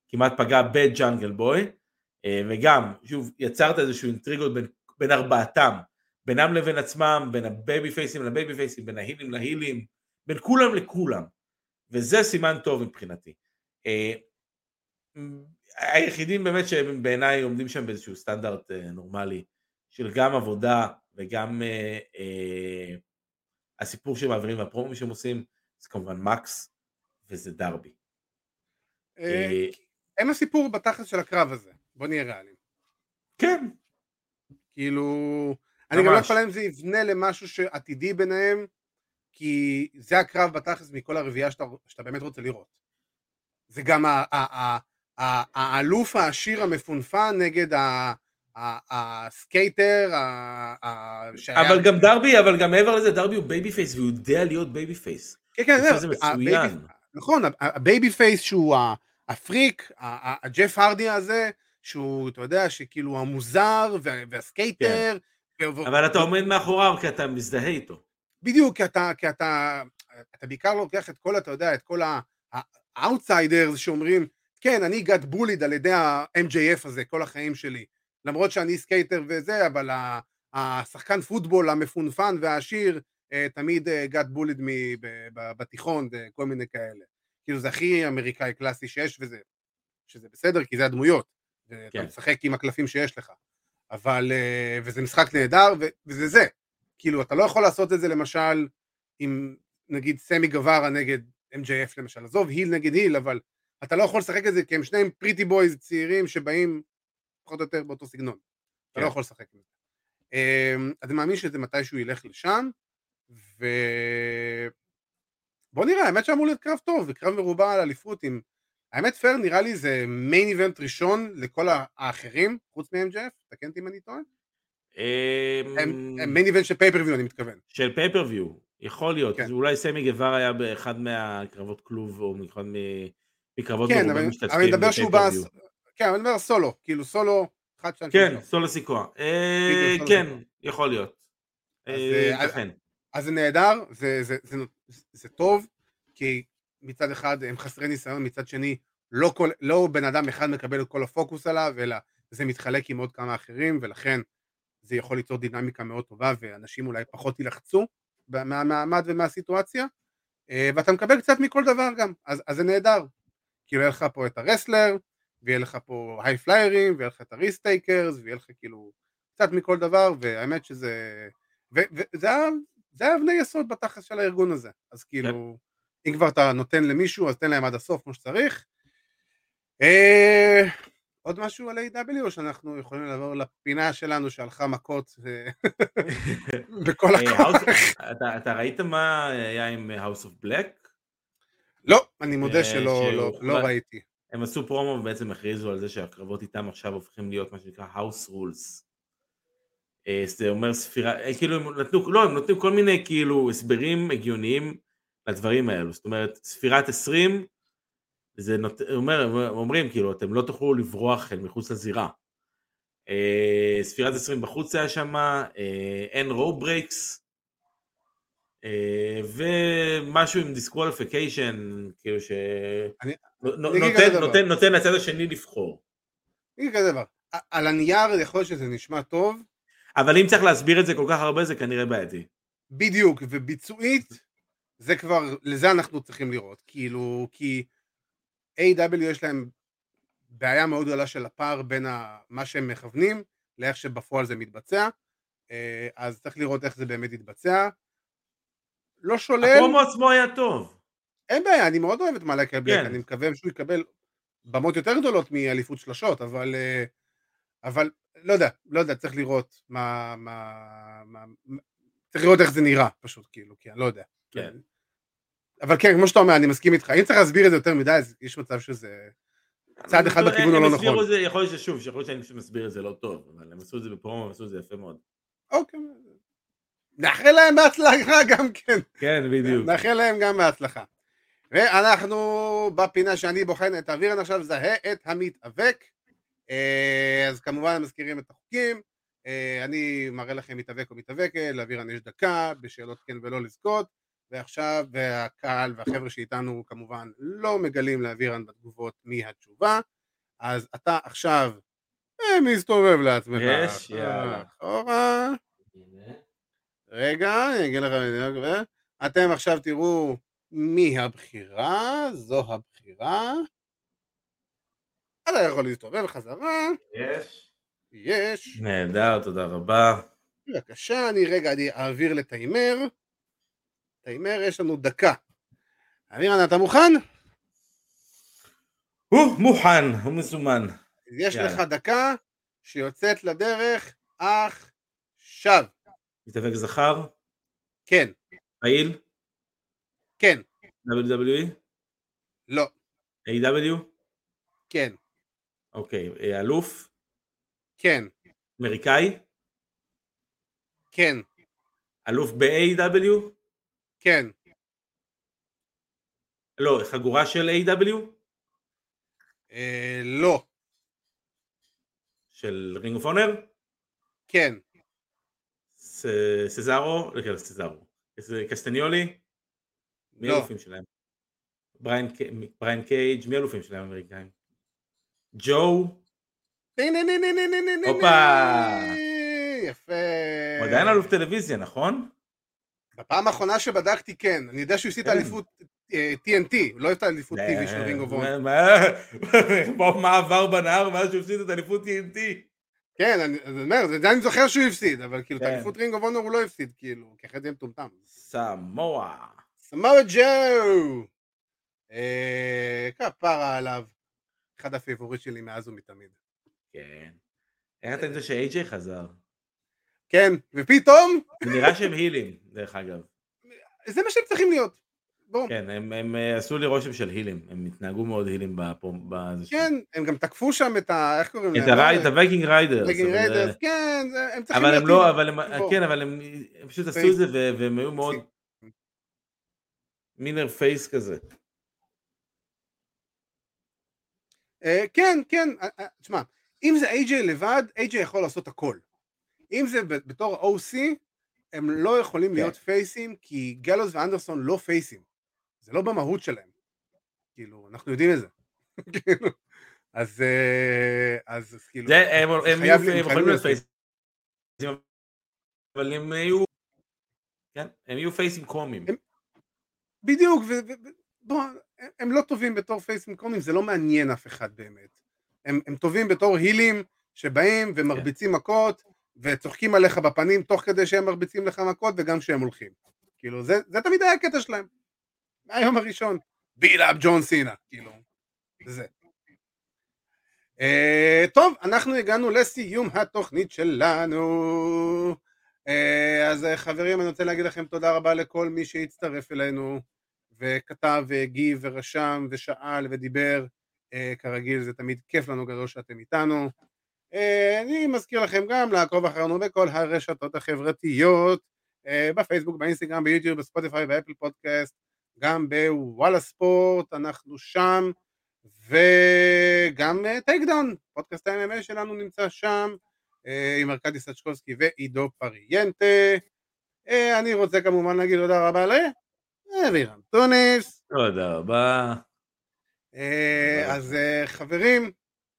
כמעט פגע בג'אנגל בוי, אה, וגם, שוב, יצרת איזשהו אינטריגות בין, בין ארבעתם, בינם לבין עצמם, בין הבייבי פייסים לבייבי פייסים, בין ההילים להילים, בין כולם לכולם, וזה סימן טוב מבחינתי. אה, היחידים באמת שבעיניי עומדים שם באיזשהו סטנדרט אה, נורמלי, של גם עבודה וגם אה, אה, הסיפור שהם מעבירים והפרומים שהם עושים, זה כמובן מקס וזה דרבי. אה, אה, הם הסיפור בתכלס של הקרב הזה, בוא נהיה ריאליים. כן, כאילו, אני גם לא. אתפלא אם זה יבנה למשהו שעתידי ביניהם, כי זה הקרב בתכלס מכל הרביעייה שאתה, שאתה באמת רוצה לראות. זה גם האלוף העשיר המפונפן נגד ה skater, אבל גם דרבי, אבל גם מעבר לזה, דרבי הוא babyface והוא יודע להיות babyface. כן, כן, זה מצוין. נכון, ה babyface שהוא הפריק, הג'ף הרדי הזה, שהוא, אתה יודע, שכאילו המוזר וה- וה skater. ו- אבל אתה עומד מאחוריו כי אתה מזדהה איתו. בדיוק, כי אתה, כי אתה, אתה בעיקר לוקח את כל, אתה יודע, את כל ה outsiders שאומרים, כן, אני got bullied על ידי ה-MJF הזה כל החיים שלי. למרות שאני skater וזה, אבל השחקן פוטבול המפונפן והעשיר אה, תמיד got bullied בתיכון וכל מיני כאלה. כאילו זה הכי אמריקאי קלאסי שיש וזה, שזה בסדר כי זה הדמויות. כן. משחק עם הקלפים שיש לך. אבל, אה, וזה משחק נהדר וזה זה. כאילו אתה לא יכול לעשות את זה למשל עם נגיד סמי גווארה נגד MJF למשל, עזוב heel נגד heel, אבל אתה לא יכול לשחק את זה כי הם שניהם pretty boys צעירים שבאים פחות או יותר באותו סגנון. אתה לא כן. יכול לשחק עם זה. אמ, אז אני מאמין שזה מתישהו ילך לשם, ו... בוא נראה, האמת שאמור להיות קרב טוב, וקרב מרובע על אליפות עם... האמת פייר נראה לי זה main event ראשון לכל האחרים, חוץ מ-MJF, תקן אותי אם אני טועה. main event של pay-per-view אני מתכוון. של pay-per-view, יכול להיות. כן. אולי סמי גווארה היה באחד מהקרבות כלוב, או מאחד מקרבות כן, מרובי אבל משתתפים אני מדבר שהוא בא... כן, אני מדבר סולו, כאילו סולו, אחד, שתיים, כן, שלוש. סולו סיקואה. אה, כן. יכול להיות. אז, אה, אה, זה נהדר, זה, טוב, כי מצד אחד הם חסרי ניסיון, מצד שני לא, כל, לא בן אדם אחד מקבל את כל הפוקוס עליו, אלא זה מתחלק עם עוד כמה אחרים, ולכן זה יכול ליצור דינמיקה מאוד טובה, ואנשים אולי פחות יילחצו מהמעמד ומהסיטואציה, אה, ואתה מקבל קצת מכל דבר גם, אז, אז זה נהדר. כאילו יהיה לך פה את הרסלר, ויהיה לך פה היי פליירים, ויהיה לך את הריסטייקרס, ויהיה לך כאילו קצת מכל דבר, והאמת שזה... וזה ה- זה אבני יסוד בתכלס של הארגון הזה. אז כאילו, אם כבר אתה נותן למישהו, אז תן להם עד הסוף כמו שצריך. אה, עוד משהו על A.W. או שאנחנו יכולים לעבור לפינה שלנו שהלכה מכות אה, בכל אה, הכוח? אתה- ראית מה היה עם House of Black? לא, אני מודה שלא לא- לא ראיתי. הם עשו פרומו ובעצם הכריזו על זה שהקרבות איתם עכשיו הופכים להיות מה שנקרא House Rules. אה, זה אומר ספירה, אה, כאילו הם נתנו, לא, הם נותנים כל מיני כאילו הסברים הגיוניים לדברים האלו, זאת אומרת ספירת 20, זה נות... אומר, אומרים כאילו אתם לא תוכלו לברוח אל מחוץ לזירה. אה, ספירת 20 בחוץ היה שם, אין rope breaks, ומשהו עם disqualification, כאילו ש... אני- נותן, לצד השני לבחור. תגיד כזה דבר, על הנייר יכול להיות שזה נשמע טוב, אבל אם צריך להסביר את זה כל כך הרבה זה כנראה בעייתי. בדיוק, וביצועית, זה כבר, לזה אנחנו צריכים לראות, כאילו, כי AEW יש להם בעיה מאוד גדולה של הפער בין ה, מה שהם מכוונים לאיך שבפועל זה מתבצע, אה, אז צריך לראות איך זה באמת יתבצע. לא שולל, הפרומו עצמו היה טוב. אין בעיה, אני מאוד אוהב את מלאקי בלק, כן. אני מקווה שהוא יקבל במות יותר גדולות מאליפות שלשות, אבל, אה, אבל לא יודע, לא יודע, צריך לראות מה, מה, מה, צריך לראות איך זה נראה פשוט, כאילו, כי אני לא יודע. כן. אבל כן, כמו שאתה אומר, אני מסכים איתך, אם צריך להסביר את זה יותר מדי, אז יש מצב שזה צעד אחד בכיוון הלא נכון. זה, יכול להיות ששוב, שיכול להיות שאני מסביר את זה לא טוב, אבל הם עשו את זה בפרומו, הם עשו את זה יפה מאוד. אוקיי. נאחל להם בהצלחה גם כן. כן, בדיוק. נאחל להם גם בהצלחה. ואנחנו בפינה שאני בוחן את האווירן עכשיו, זהה את המתאבק. אה, אז כמובן מזכירים את החוקים. אה, אני מראה לכם מתאבק או מתאבקת, לאווירן יש דקה, בשאלות כן ולא לזכות. ועכשיו, והקהל והחבר'ה שאיתנו כמובן לא מגלים לאווירן בתגובות מי התשובה. אז אתה עכשיו אה, מסתובב לעצמך. יש, יאללה. אחורה. רגע, אני אגיד לך, אתם עכשיו תראו מי הבחירה, זו הבחירה. אתה יכול להסתובב חזרה, יש. יש. נהדר, תודה רבה. בבקשה, אני רגע, אני אעביר לתיימר. תיימר, יש לנו דקה. אמירן, אתה מוכן? הוא מוכן, הוא מסומן. יש יאללה. לך דקה שיוצאת לדרך עכשיו. מתאבק זכר, כן, פעיל, כן, WWE, לא, A.W, כן, אוקיי, אה, אלוף, כן, אמריקאי, כן, אלוף ב-AEW, כן, לא, חגורה של AEW, אה, לא, של Ring of Honor, כן, סזארו, לא, כן, סזארו, קסטניולי, מי לא. האלופים שלהם? בריין קייג', מי האלופים שלהם האמריקאים? ג'ו? הופה! יפה. הוא עדיין אלוף טלוויזיה, נכון? בפעם האחרונה שבדקתי כן, אני יודע שהוא עשית כן. אה, לא את האליפות TNT, הוא לא הפסיד את אה, האליפות TV של רינגו אובון. מה עבר בנהר מאז שהוא עשית את האליפות TNT? כן, אני אומר, זה זה אני זוכר שהוא הפסיד, אבל כאילו את כן. האליפות רינג אוף אונר הוא לא הפסיד, כאילו, כי אחרי זה מטומטם. סמואה. סמאווה ג'ו! אה, כפרה עליו. אחד ה favorite שלי מאז ומתמיד. כן. איך אתה יודע שאיי-ג'יי חזר? כן, ופתאום, זה נראה שהם הילים, דרך אגב. זה מה שהם צריכים להיות. בוא. כן, הם, הם אה, עשו לי רושם של הילים, הם התנהגו מאוד הילים בפרומו, שם. כן, הם גם תקפו שם את ה... איך קוראים את הרייד, ה Viking Raiders. Viking אבל, Raiders, אה, כן, הם צריכים אבל הם. לא, אבל הם, בוא. כן, אבל הם, הם פשוט עשו. את זה והם היו מאוד מינר פייס כזה. אה, כן, כן, אה, אה, תשמע, אם זה איי-ג'יי לבד, איי-ג'יי יכול לעשות הכל. אם זה בתור OC, הם לא יכולים כן. להיות פייסים, כי גלוס ואנדרסון לא פייסים. זה לא במהות שלהם. כאילו, אנחנו יודעים את זה. כאילו, אז, אה, אז אז כאילו, זה, הם, הם, הם יכולים להיות פייסים, אבל הם יהיו, כן, הם יהיו פייסים קומיים. בדיוק, ו... ו- ו- בוא, הם- הם לא טובים בתור פייסים קומיים, זה לא מעניין אף אחד באמת. הם, הם טובים בתור הילים שבאים ומרביצים מכות וצוחקים עליך בפנים תוך כדי שהם מרביצים לך מכות וגם כשהם הולכים. כאילו, זה, זה תמיד היה הקטע שלהם. מהיום הראשון. ביט אפ ג'ון סינה, כאילו, זה. Uh, טוב, אנחנו הגענו לסיום התוכנית שלנו. אה, אז אה, חברים, אני רוצה להגיד לכם תודה רבה לכל מי שהצטרף אלינו וכתב והגיב ורשם ושאל ודיבר. אה, כרגיל, זה תמיד כיף לנו גדול שאתם איתנו. אה, אני מזכיר לכם גם לעקוב אחרינו בכל הרשתות החברתיות, אה, בפייסבוק, באינסטגרם, ביוטיוב, בספוטיפיי, באפל פודקאסט, גם בוואלה ספורט, אנחנו שם. וגם Takedown, פודקאסט ה-MMA שלנו נמצא שם, אה, עם ארכדי סצ'קובסקי ועידו פריאנטה. אה, אני רוצה כמובן להגיד תודה רבה לאבירם טוניס. תודה רבה. אה, אז אה, חברים,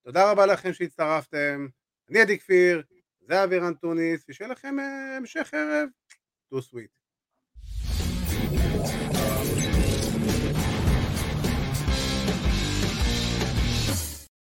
תודה רבה לכם שהצטרפתם. אני עדי כפיר, זה אבירם טוניס, ושיהיה לכם אה, המשך ערב. Too Sweet.